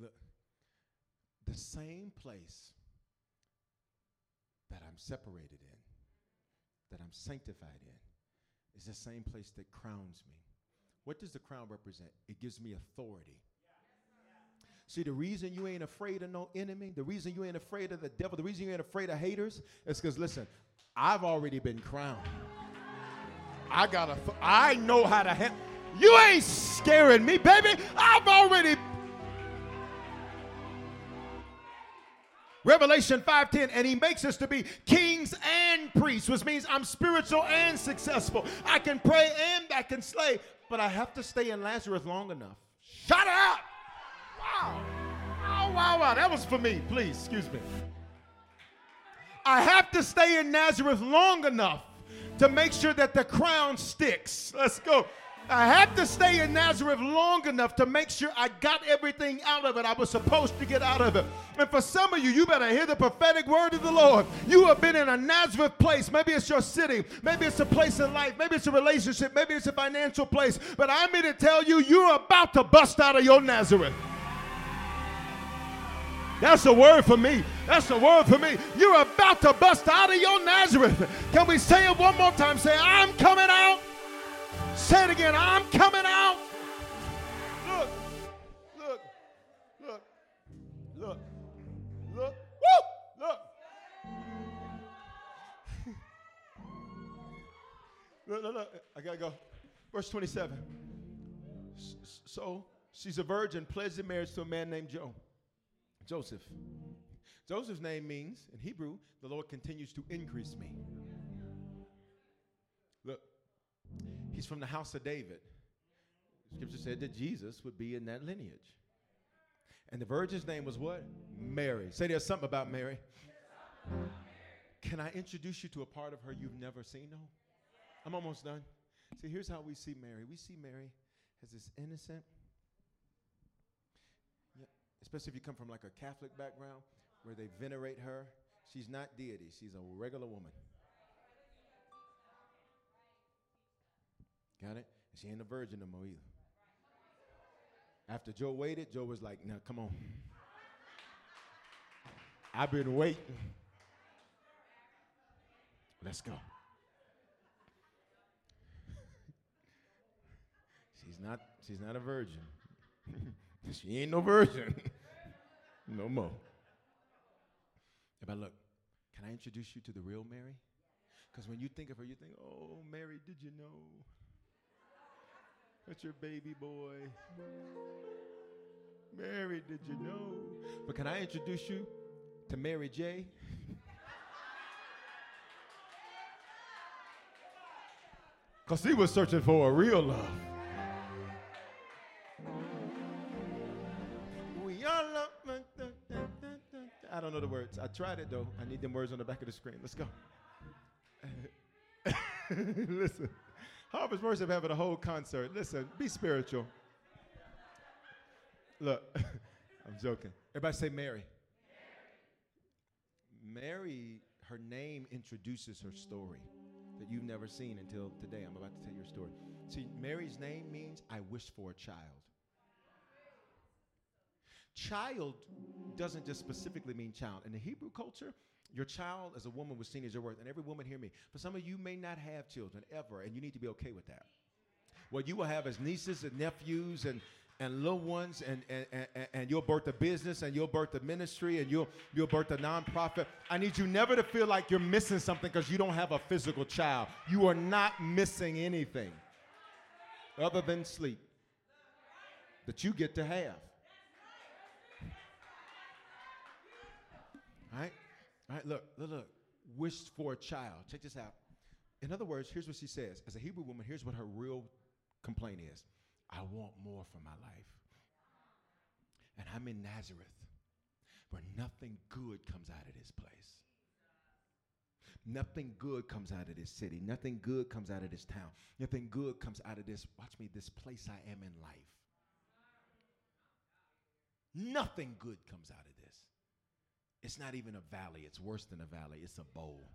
Look, the same place that I'm separated in, that I'm sanctified in, is the same place that crowns me. What does the crown represent? It gives me authority. See, the reason you ain't afraid of no enemy, the reason you ain't afraid of the devil, the reason you ain't afraid of haters is because, listen, I've already been crowned. I got to, I know how to handle. You ain't scaring me, baby. I've already. Revelation 5:10, and he makes us to be kings and priests, which means I'm spiritual and successful. I can pray and I can slay, but I have to stay in Lazarus long enough. Shut it up! Wow. Oh, wow, wow. That was for me. Please, excuse me. I have to stay in Nazareth long enough to make sure that the crown sticks. Let's go. I have to stay in Nazareth long enough to make sure I got everything out of it I was supposed to get out of it. And for some of you, you better hear the prophetic word of the Lord. You have been in a Nazareth place. Maybe it's your city. Maybe it's a place in life. Maybe it's a relationship. Maybe it's a financial place. But I'm here to tell you, you're about to bust out of your Nazareth. That's a word for me. That's a word for me. You're about to bust out of your Nazareth. Can we say it one more time? Say, I'm coming out. Say it again. I'm coming out. Look, look, look, look, look, woo, look. look, look, look. I gotta go. Verse 27. So she's a virgin, pledged in marriage to a man named Joe. Joseph. Joseph's name means, in Hebrew, the Lord continues to increase me. He's from the house of David. Scripture said that Jesus would be in that lineage. And the virgin's name was what? Mary. Say there's something about Mary. Can I introduce you to a part of her you've never seen? No. I'm almost done. See, here's how we see Mary. We see Mary as this innocent, especially if you come from like a Catholic background where they venerate her. She's not deity, she's a regular woman. Got it? She ain't a virgin no more either. After Joe waited, Joe was like, now come on. I've been waiting. Let's go. she's not she's not a virgin. she ain't no virgin. no more. But look, can I introduce you to the real Mary? Because when you think of her, you think, oh, Mary, did you know? That's your baby boy. Mary, did you know? But can I introduce you to Mary J? Because he was searching for a real love. We all love. I don't know the words. I tried it though. I need them words on the back of the screen. Let's go. Listen. Harvest Worship having a whole concert. Listen, be spiritual. Look, I'm joking. Everybody say Mary. Mary, her name introduces her story that you've never seen until today. I'm about to tell your story. See, Mary's name means I wish for a child. Child doesn't just specifically mean child. In the Hebrew culture, your child as a woman was seen as your worth. And every woman, hear me. For some of you may not have children ever, and you need to be okay with that. What you will have as nieces and nephews and and little ones and, and, and, and you'll birth a business and you'll birth a ministry and you'll, you'll birth a nonprofit. I need you never to feel like you're missing something because you don't have a physical child. You are not missing anything other than sleep that you get to have. All right? All right, look, look, look. Wished for a child. Check this out. In other words, here's what she says. As a Hebrew woman, here's what her real complaint is. I want more for my life. And I'm in Nazareth where nothing good comes out of this place. Nothing good comes out of this city. Nothing good comes out of this town. Nothing good comes out of this, watch me, this place I am in life. Nothing good comes out of. It's not even a valley, it's worse than a valley, it's a bowl.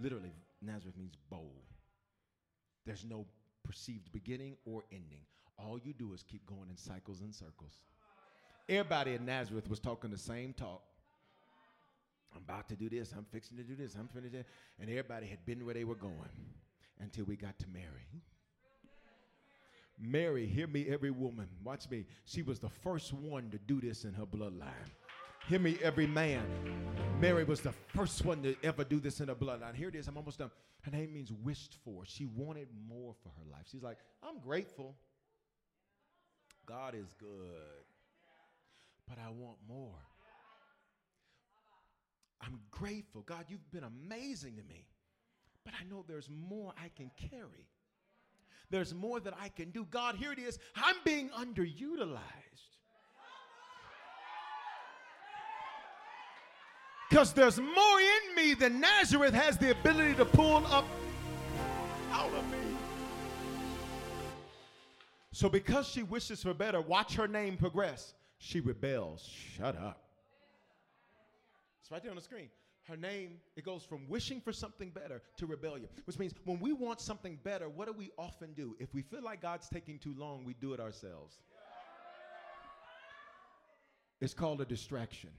Literally, Nazareth means bowl. There's no perceived beginning or ending. All you do is keep going in cycles and circles. Everybody in Nazareth was talking the same talk. I'm about to do this. I'm fixing to do this. I'm finishing. to And everybody had been where they were going until we got to Mary. Mary, hear me, every woman. Watch me. She was the first one to do this in her bloodline. Hear me, every man. Mary was the first one to ever do this in her bloodline. Here it is. I'm almost done. Her name means wished for. She wanted more for her life. She's like, I'm grateful. God is good. But I want more. I'm grateful. God, you've been amazing to me. But I know there's more I can carry. There's more that I can do. God, here it is. I'm being underutilized. Because there's more in me than Nazareth has the ability to pull up out of me. So, because she wishes for better, watch her name progress. She rebels. Shut up. It's right there on the screen. Her name, it goes from wishing for something better to rebellion, which means when we want something better, what do we often do? If we feel like God's taking too long, we do it ourselves. It's called a distraction.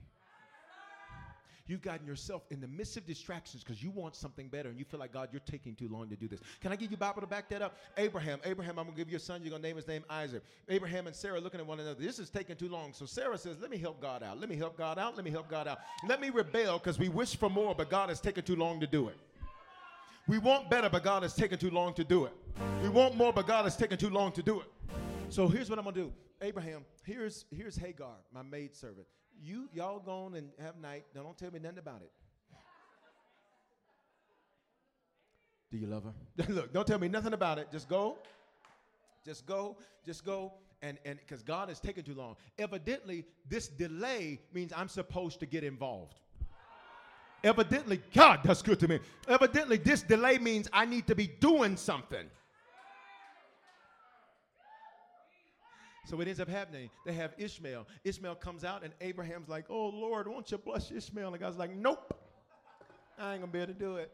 You've gotten yourself in the midst of distractions because you want something better and you feel like, God, you're taking too long to do this. Can I give you Bible to back that up? Abraham, Abraham, I'm going to give you a son. You're going to name his name Isaac. Abraham and Sarah looking at one another. This is taking too long. So Sarah says, Let me help God out. Let me help God out. Let me help God out. Let me rebel because we wish for more, but God has taken too long to do it. We want better, but God has taken too long to do it. We want more, but God has taken too long to do it. So here's what I'm gonna do. Abraham, here's here's Hagar, my maid servant. You y'all go on and have night. Now don't tell me nothing about it. Do you love her? Look, don't tell me nothing about it. Just go. Just go. Just go. And and because God has taken too long. Evidently, this delay means I'm supposed to get involved. Evidently, God, that's good to me. Evidently, this delay means I need to be doing something. So what ends up happening, they have Ishmael. Ishmael comes out, and Abraham's like, Oh Lord, won't you bless Ishmael? And God's like, Nope, I ain't gonna be able to do it.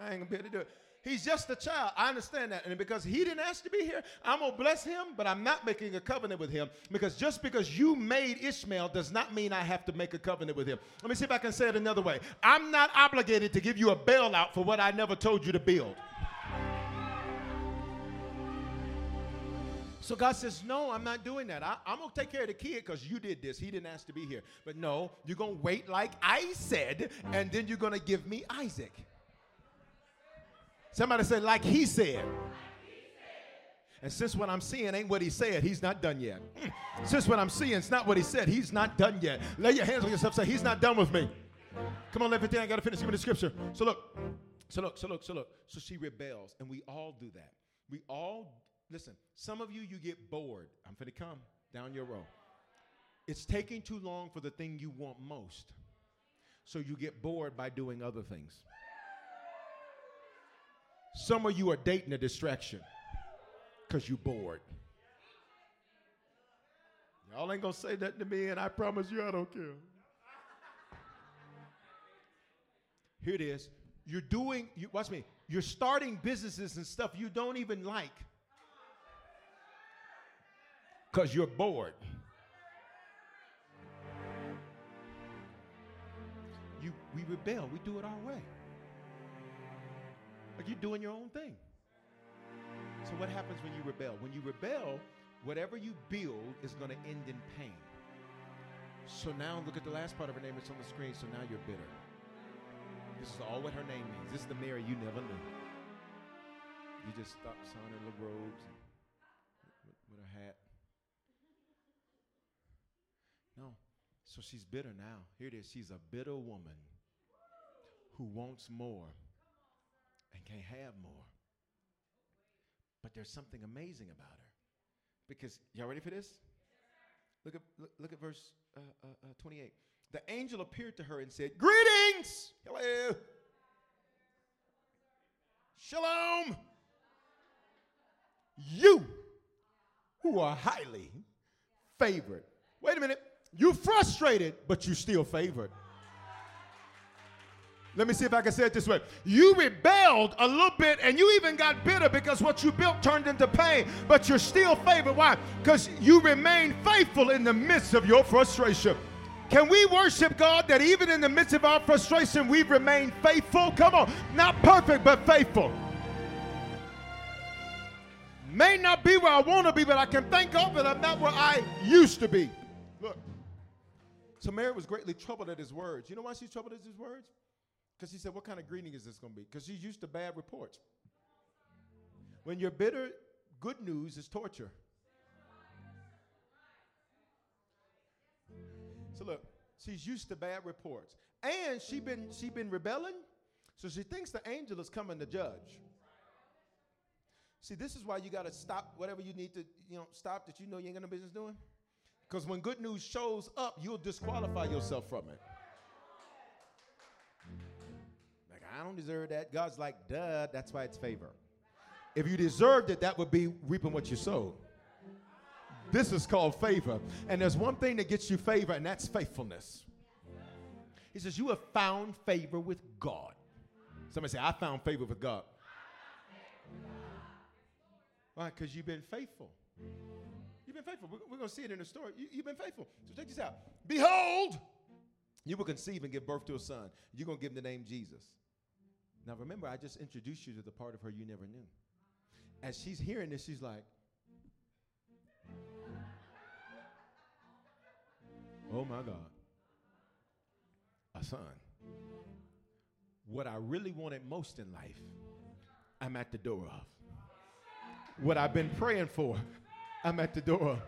I ain't gonna be able to do it. He's just a child. I understand that. And because he didn't ask to be here, I'm going to bless him, but I'm not making a covenant with him. Because just because you made Ishmael does not mean I have to make a covenant with him. Let me see if I can say it another way. I'm not obligated to give you a bailout for what I never told you to build. So God says, No, I'm not doing that. I, am going to take care of the kid because you did this. He didn't ask to be here. But no, you're going to wait like I said, and then you're going to give me Isaac. Somebody said, like he said. And since what I'm seeing ain't what he said, he's not done yet. Since what I'm seeing is not what he said, he's not done yet. Lay your hands on yourself, say, He's not done with me. Come on, me I got to finish. Give me the scripture. So look, So look, so look, so look. So she rebels, and we all do that. We all listen. Some of you, you get bored. I'm finna come down your row. It's taking too long for the thing you want most, so you get bored by doing other things. Some of you are dating a distraction because you're bored. Y'all ain't gonna say that to me, and I promise you I don't care. Here it is. You're doing, you, watch me, you're starting businesses and stuff you don't even like because you're bored. You, we rebel, we do it our way. Like you're doing your own thing. So, what happens when you rebel? When you rebel, whatever you build is going to end in pain. So now look at the last part of her name. It's on the screen. So now you're bitter. This is all what her name means. This is the Mary you never knew. You just stopped her little robes and with, with her hat. No. So she's bitter now. Here it is. She's a bitter woman who wants more and can't have more. But there's something amazing about her. Because, y'all ready for this? Look at, look, look at verse uh, uh, uh, 28. The angel appeared to her and said, Greetings! Hello! Shalom! You who are highly favored. Wait a minute. You frustrated, but you still favored. Let me see if I can say it this way. You rebelled a little bit and you even got bitter because what you built turned into pain, but you're still favored. Why? Because you remain faithful in the midst of your frustration. Can we worship God that even in the midst of our frustration, we remain faithful? Come on, not perfect, but faithful. May not be where I want to be, but I can thank God that I'm not where I used to be. Look. So Mary was greatly troubled at his words. You know why she's troubled at his words? Because she said, What kind of greeting is this going to be? Because she's used to bad reports. When you're bitter, good news is torture. So look, she's used to bad reports. And she been she been rebelling, so she thinks the angel is coming to judge. See, this is why you got to stop whatever you need to, you know, stop that you know you ain't got no business doing. Because when good news shows up, you'll disqualify yourself from it. Like, I don't deserve that. God's like, duh, that's why it's favor. If you deserved it, that would be reaping what you sowed. This is called favor. And there's one thing that gets you favor, and that's faithfulness. He says, You have found favor with God. Somebody say, I found favor with God. Why? Because you've been faithful. Been faithful. We're, we're going to see it in the story. You, you've been faithful. So check this out. Behold, you will conceive and give birth to a son. You're going to give him the name Jesus. Now remember, I just introduced you to the part of her you never knew. As she's hearing this, she's like, Oh my God. A son. What I really wanted most in life, I'm at the door of. What I've been praying for, I'm at the door.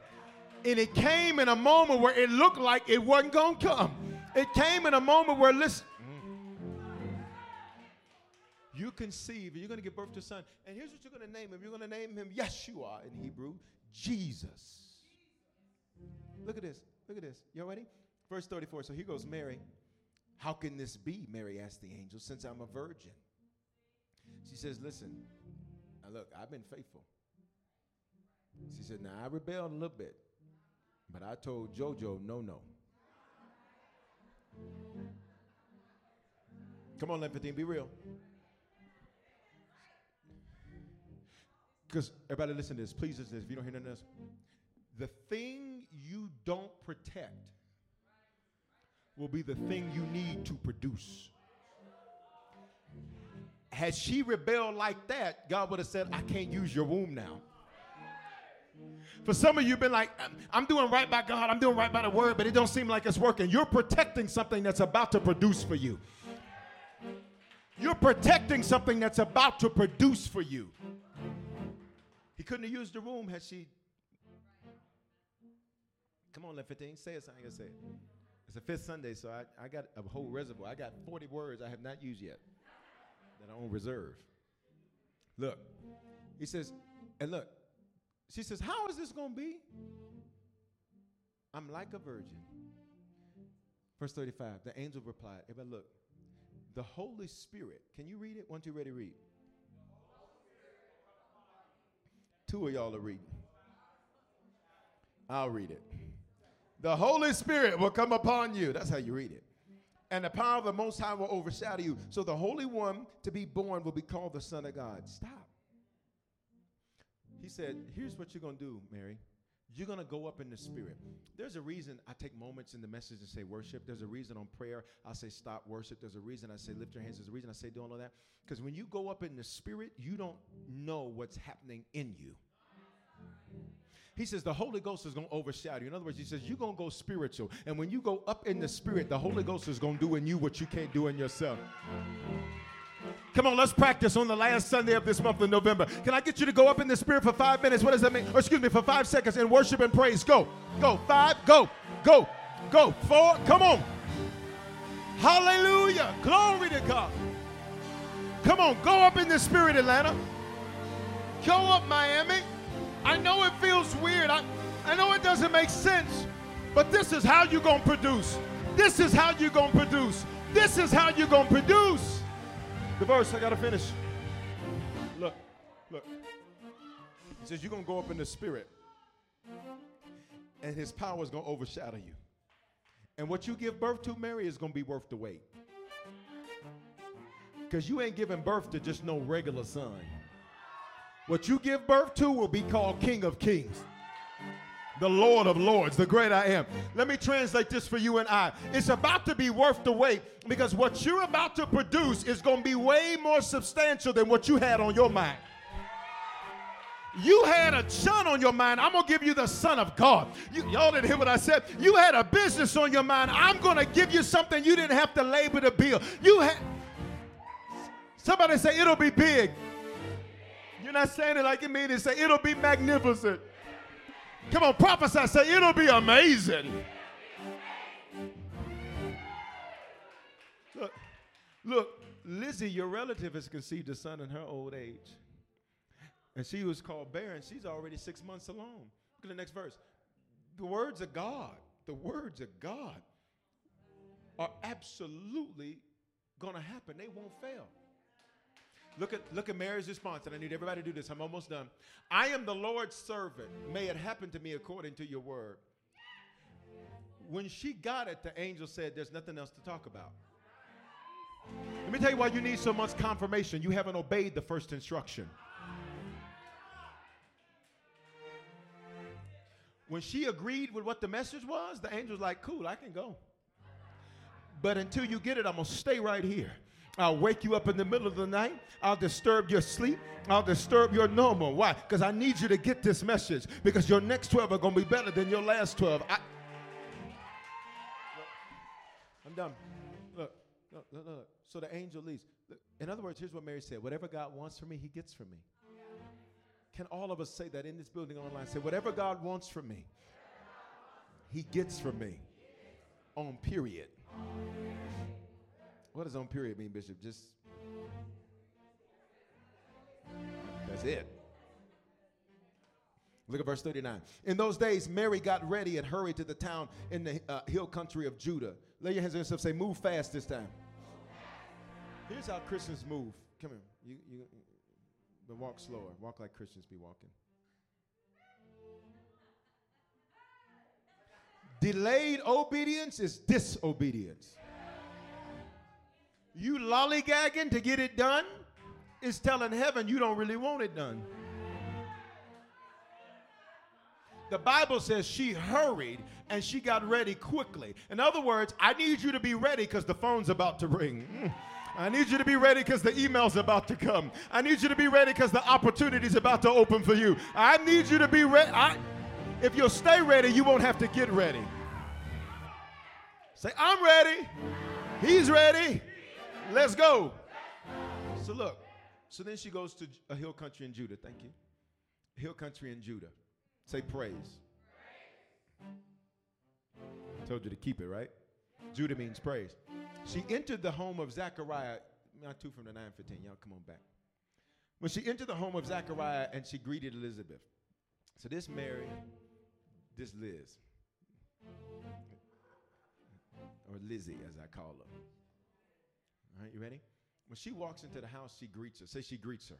And it came in a moment where it looked like it wasn't going to come. It came in a moment where, listen, you conceive, and you're going to give birth to a son. And here's what you're going to name him. You're going to name him Yeshua in Hebrew, Jesus. Look at this. Look at this. You ready? Verse 34. So here goes Mary. How can this be? Mary asked the angel, since I'm a virgin. She says, Listen, now look, I've been faithful. She said, Now I rebelled a little bit, but I told JoJo, no, no. Come on, Lemphitine, be real. Because everybody listen to this. Please listen to this. If you don't hear none of this, The thing you don't protect will be the thing you need to produce. Had she rebelled like that, God would have said, I can't use your womb now. For some of you, have been like, um, I'm doing right by God, I'm doing right by the word, but it don't seem like it's working. You're protecting something that's about to produce for you. You're protecting something that's about to produce for you. He couldn't have used the room had she. Come on, 15. Say it, something. Say it. It's the fifth Sunday, so I, I got a whole reservoir. I got 40 words I have not used yet. that are on reserve. Look, he says, and look, she says, How is this going to be? I'm like a virgin. Verse 35, the angel replied, Everybody look, the Holy Spirit, can you read it? Once you're ready, read. Two of y'all are reading. I'll read it. The Holy Spirit will come upon you. That's how you read it. And the power of the Most High will overshadow you. So the Holy One to be born will be called the Son of God. Stop. He said, Here's what you're going to do, Mary. You're going to go up in the spirit. There's a reason I take moments in the message and say worship. There's a reason on prayer I say stop worship. There's a reason I say lift your hands. There's a reason I say do all that. Because when you go up in the spirit, you don't know what's happening in you. He says the Holy Ghost is going to overshadow you. In other words, he says you're going to go spiritual. And when you go up in the spirit, the Holy Ghost is going to do in you what you can't do in yourself. Come on, let's practice on the last Sunday of this month of November. Can I get you to go up in the spirit for five minutes? What does that mean? Or excuse me, for five seconds and worship and praise. Go, go, five, go, go, go, four, come on. Hallelujah. Glory to God. Come on, go up in the spirit, Atlanta. Go up, Miami. I know it feels weird. I, I know it doesn't make sense. But this is how you're going to produce. This is how you're going to produce. This is how you're going to produce. The verse, I got to finish. Look, look. He says, You're to go up in the spirit, and his power is to overshadow you. And what you give birth to, Mary, is to be worth the wait. Because you ain't giving birth to just no regular son. What you give birth to will be called King of Kings the Lord of Lords, the great I am. Let me translate this for you and I. It's about to be worth the wait because what you're about to produce is going to be way more substantial than what you had on your mind. You had a son on your mind. I'm going to give you the son of God. You, y'all didn't hear what I said. You had a business on your mind. I'm going to give you something you didn't have to labor the bill. You had. Somebody say it'll be big. You're not saying it like you mean it. Say it'll be magnificent. Come on, prophesy. Say, it'll be amazing. Look, look, Lizzie, your relative, has conceived a son in her old age. And she was called barren. She's already six months along. Look at the next verse. The words of God, the words of God are absolutely going to happen. They won't fail. Look at look at Mary's response, and I need everybody to do this. I'm almost done. I am the Lord's servant. May it happen to me according to your word. When she got it, the angel said, There's nothing else to talk about. Let me tell you why you need so much confirmation. You haven't obeyed the first instruction. When she agreed with what the message was, the angel's like, Cool, I can go. But until you get it, I'm going to stay right here. I'll wake you up in the middle of the night. I'll disturb your sleep. I'll disturb your normal. Why? Because I need you to get this message. Because your next 12 are going to be better than your last 12. I, I'm done. Look, look, look, look. So the angel leaves. In other words, here's what Mary said Whatever God wants from me, he gets from me. Can all of us say that in this building online? Say, whatever God wants from me, he gets from me. On period. What does on period mean, Bishop? Just that's it. Look at verse 39. In those days, Mary got ready and hurried to the town in the uh, hill country of Judah. Lay your hands on yourself. Say, move fast this time. Here's how Christians move. Come here. You, you, but walk slower. Walk like Christians be walking. Delayed obedience is disobedience. You lollygagging to get it done is telling heaven you don't really want it done. The Bible says she hurried and she got ready quickly. In other words, I need you to be ready because the phone's about to ring. I need you to be ready because the email's about to come. I need you to be ready because the opportunity's about to open for you. I need you to be ready. If you'll stay ready, you won't have to get ready. Say, I'm ready. He's ready. Let's go. So look. So then she goes to a hill country in Judah. Thank you. Hill country in Judah. Say praise. I told you to keep it, right? Judah means praise. She entered the home of Zechariah. not two from the 915. Y'all come on back. When she entered the home of Zechariah and she greeted Elizabeth. So this Mary, this Liz, or Lizzie as I call her. All right, you ready? When she walks into the house, she greets her. Say she greets her.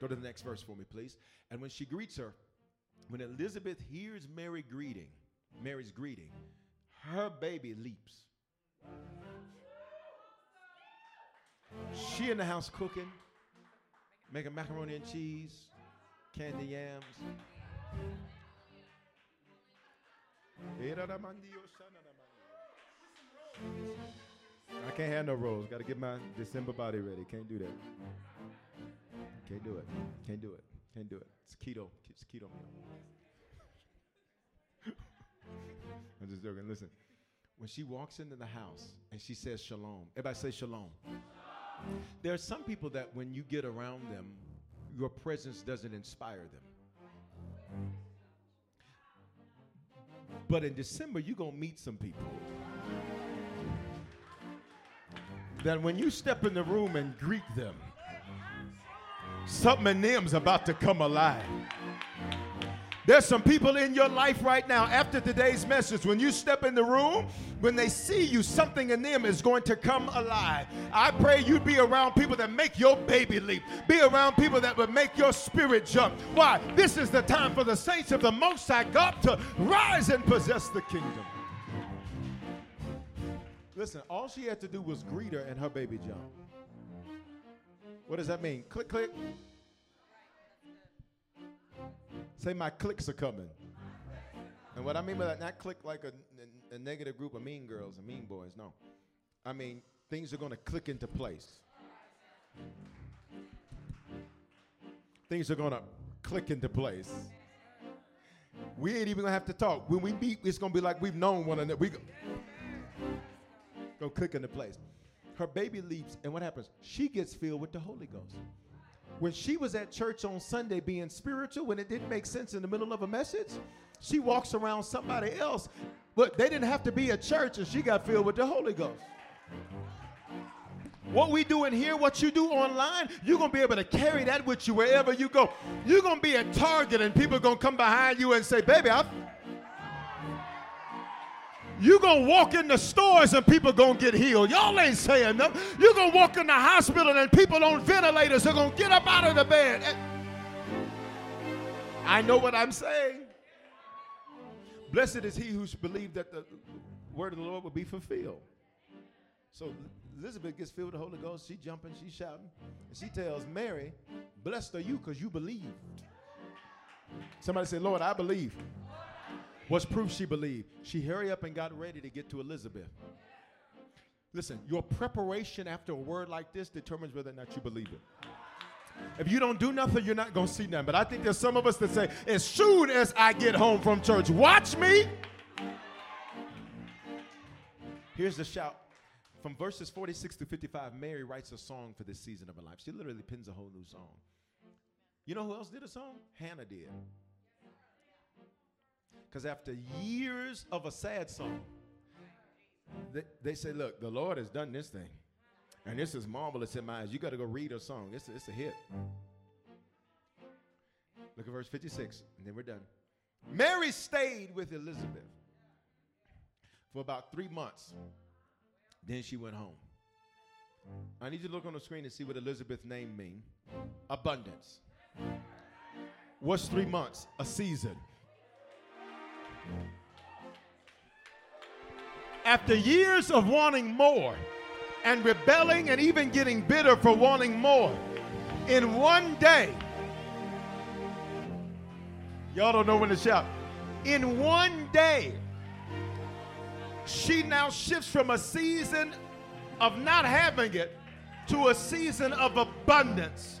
Go to the next verse for me, please. And when she greets her, when Elizabeth hears Mary greeting, Mary's greeting, her baby leaps. She in the house cooking, making macaroni and cheese, candy yams. I can't have no rolls. Got to get my December body ready. Can't do that. Can't do it. Can't do it. Can't do it. It's keto. It's keto meal. I'm just joking. Listen, when she walks into the house and she says shalom, everybody say shalom. There are some people that when you get around them, your presence doesn't inspire them. But in December, you're going to meet some people that when you step in the room and greet them, something in them's about to come alive. There's some people in your life right now after today's message. When you step in the room, when they see you, something in them is going to come alive. I pray you'd be around people that make your baby leap, be around people that would make your spirit jump. Why? This is the time for the saints of the Most High God to rise and possess the kingdom. Listen, all she had to do was greet her and her baby jump. What does that mean? Click, click. Say, my clicks are coming. And what I mean by that, not click like a, a, a negative group of mean girls and mean boys. No. I mean, things are going to click into place. Things are going to click into place. We ain't even going to have to talk. When we meet, it's going to be like we've known one another. We go, go click into place. Her baby leaps, and what happens? She gets filled with the Holy Ghost when she was at church on Sunday being spiritual, when it didn't make sense in the middle of a message, she walks around somebody else. But they didn't have to be at church, and she got filled with the Holy Ghost. What we do in here, what you do online, you're going to be able to carry that with you wherever you go. You're going to be at Target, and people are going to come behind you and say, Baby, I you're going to walk in the stores and people going to get healed. Y'all ain't saying nothing. You're going to walk in the hospital and people on ventilators are going to get up out of the bed. I know what I'm saying. Blessed is he who believed that the word of the Lord would be fulfilled. So Elizabeth gets filled with the Holy Ghost. She jumping, she shouting. And she tells Mary, Blessed are you because you believed. Somebody say, Lord, I believe. What's proof she believed? She hurried up and got ready to get to Elizabeth. Listen, your preparation after a word like this determines whether or not you believe it. If you don't do nothing, you're not going to see nothing. But I think there's some of us that say, as soon as I get home from church, watch me. Here's the shout. From verses 46 to 55, Mary writes a song for this season of her life. She literally pins a whole new song. You know who else did a song? Hannah did. Because after years of a sad song, they, they say, Look, the Lord has done this thing. And this is marvelous in my eyes. You got to go read a song. It's a, it's a hit. Look at verse 56, and then we're done. Mary stayed with Elizabeth for about three months. Then she went home. I need you to look on the screen and see what Elizabeth's name means. Abundance. What's three months? A season. After years of wanting more and rebelling and even getting bitter for wanting more, in one day, y'all don't know when to shout. In one day, she now shifts from a season of not having it to a season of abundance.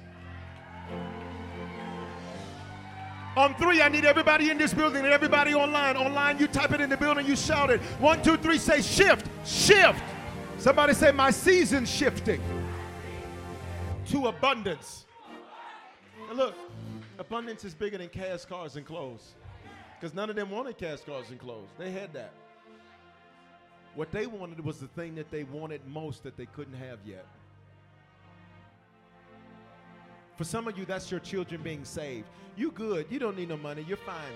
On three, I need everybody in this building and everybody online. Online, you type it in the building, you shout it. One, two, three, say shift, shift. Somebody say, My season shifting to abundance. And look, abundance is bigger than cash, cars, and clothes. Because none of them wanted cash, cars, and clothes. They had that. What they wanted was the thing that they wanted most that they couldn't have yet. For some of you, that's your children being saved. You good. You don't need no money. You're fine.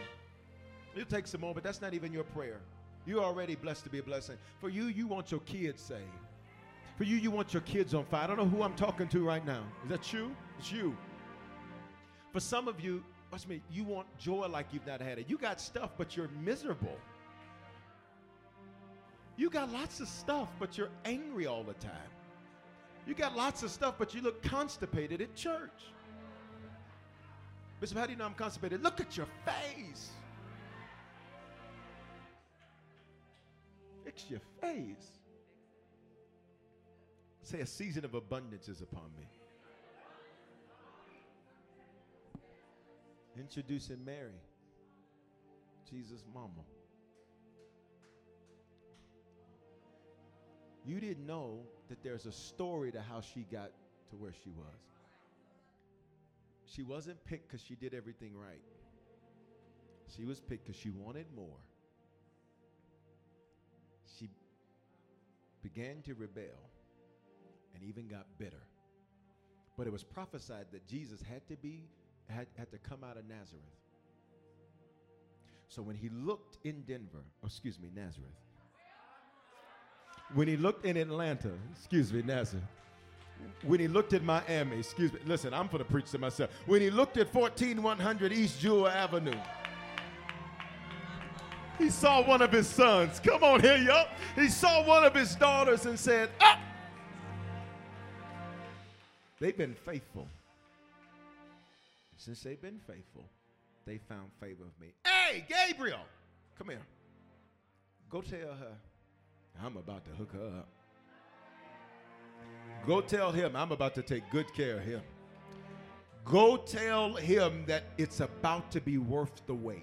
You take some more, but that's not even your prayer. You're already blessed to be a blessing. For you, you want your kids saved. For you, you want your kids on fire. I don't know who I'm talking to right now. Is that you? It's you. For some of you, watch me, you want joy like you've not had it. You got stuff, but you're miserable. You got lots of stuff, but you're angry all the time. You got lots of stuff, but you look constipated at church. Bishop, how do you know I'm constipated? Look at your face. Fix your face. Say, a season of abundance is upon me. Introducing Mary, Jesus' mama. You didn't know that there's a story to how she got to where she was. She wasn't picked because she did everything right. She was picked because she wanted more. She began to rebel and even got bitter. But it was prophesied that Jesus had to be had, had to come out of Nazareth. So when he looked in Denver, oh, excuse me, Nazareth, when he looked in Atlanta, excuse me, Nazareth, when he looked at Miami, excuse me, listen, I'm going to preach to myself. When he looked at 14100 East Jewell Avenue, he saw one of his sons. Come on here, y'all. He saw one of his daughters and said, Ah! They've been faithful. Since they've been faithful, they found favor of me. Hey, Gabriel, come here. Go tell her I'm about to hook her up. Go tell him I'm about to take good care of him. Go tell him that it's about to be worth the wait.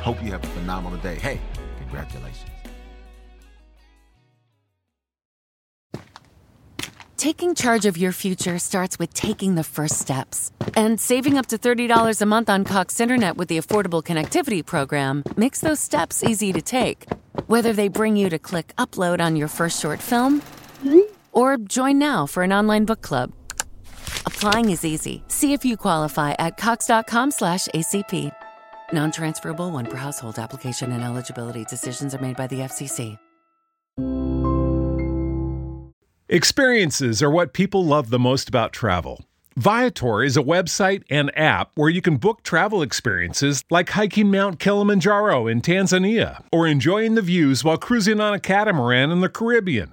Hope you have a phenomenal day. Hey, congratulations. Taking charge of your future starts with taking the first steps. And saving up to $30 a month on Cox Internet with the Affordable Connectivity Program makes those steps easy to take. Whether they bring you to click upload on your first short film or join now for an online book club. Applying is easy. See if you qualify at cox.com slash ACP. Non transferable one per household application and eligibility decisions are made by the FCC. Experiences are what people love the most about travel. Viator is a website and app where you can book travel experiences like hiking Mount Kilimanjaro in Tanzania or enjoying the views while cruising on a catamaran in the Caribbean.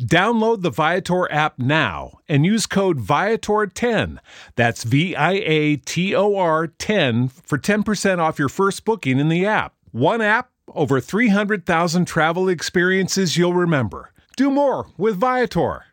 Download the Viator app now and use code Viator10. That's V I A T O R 10 for 10% off your first booking in the app. One app, over 300,000 travel experiences you'll remember. Do more with Viator.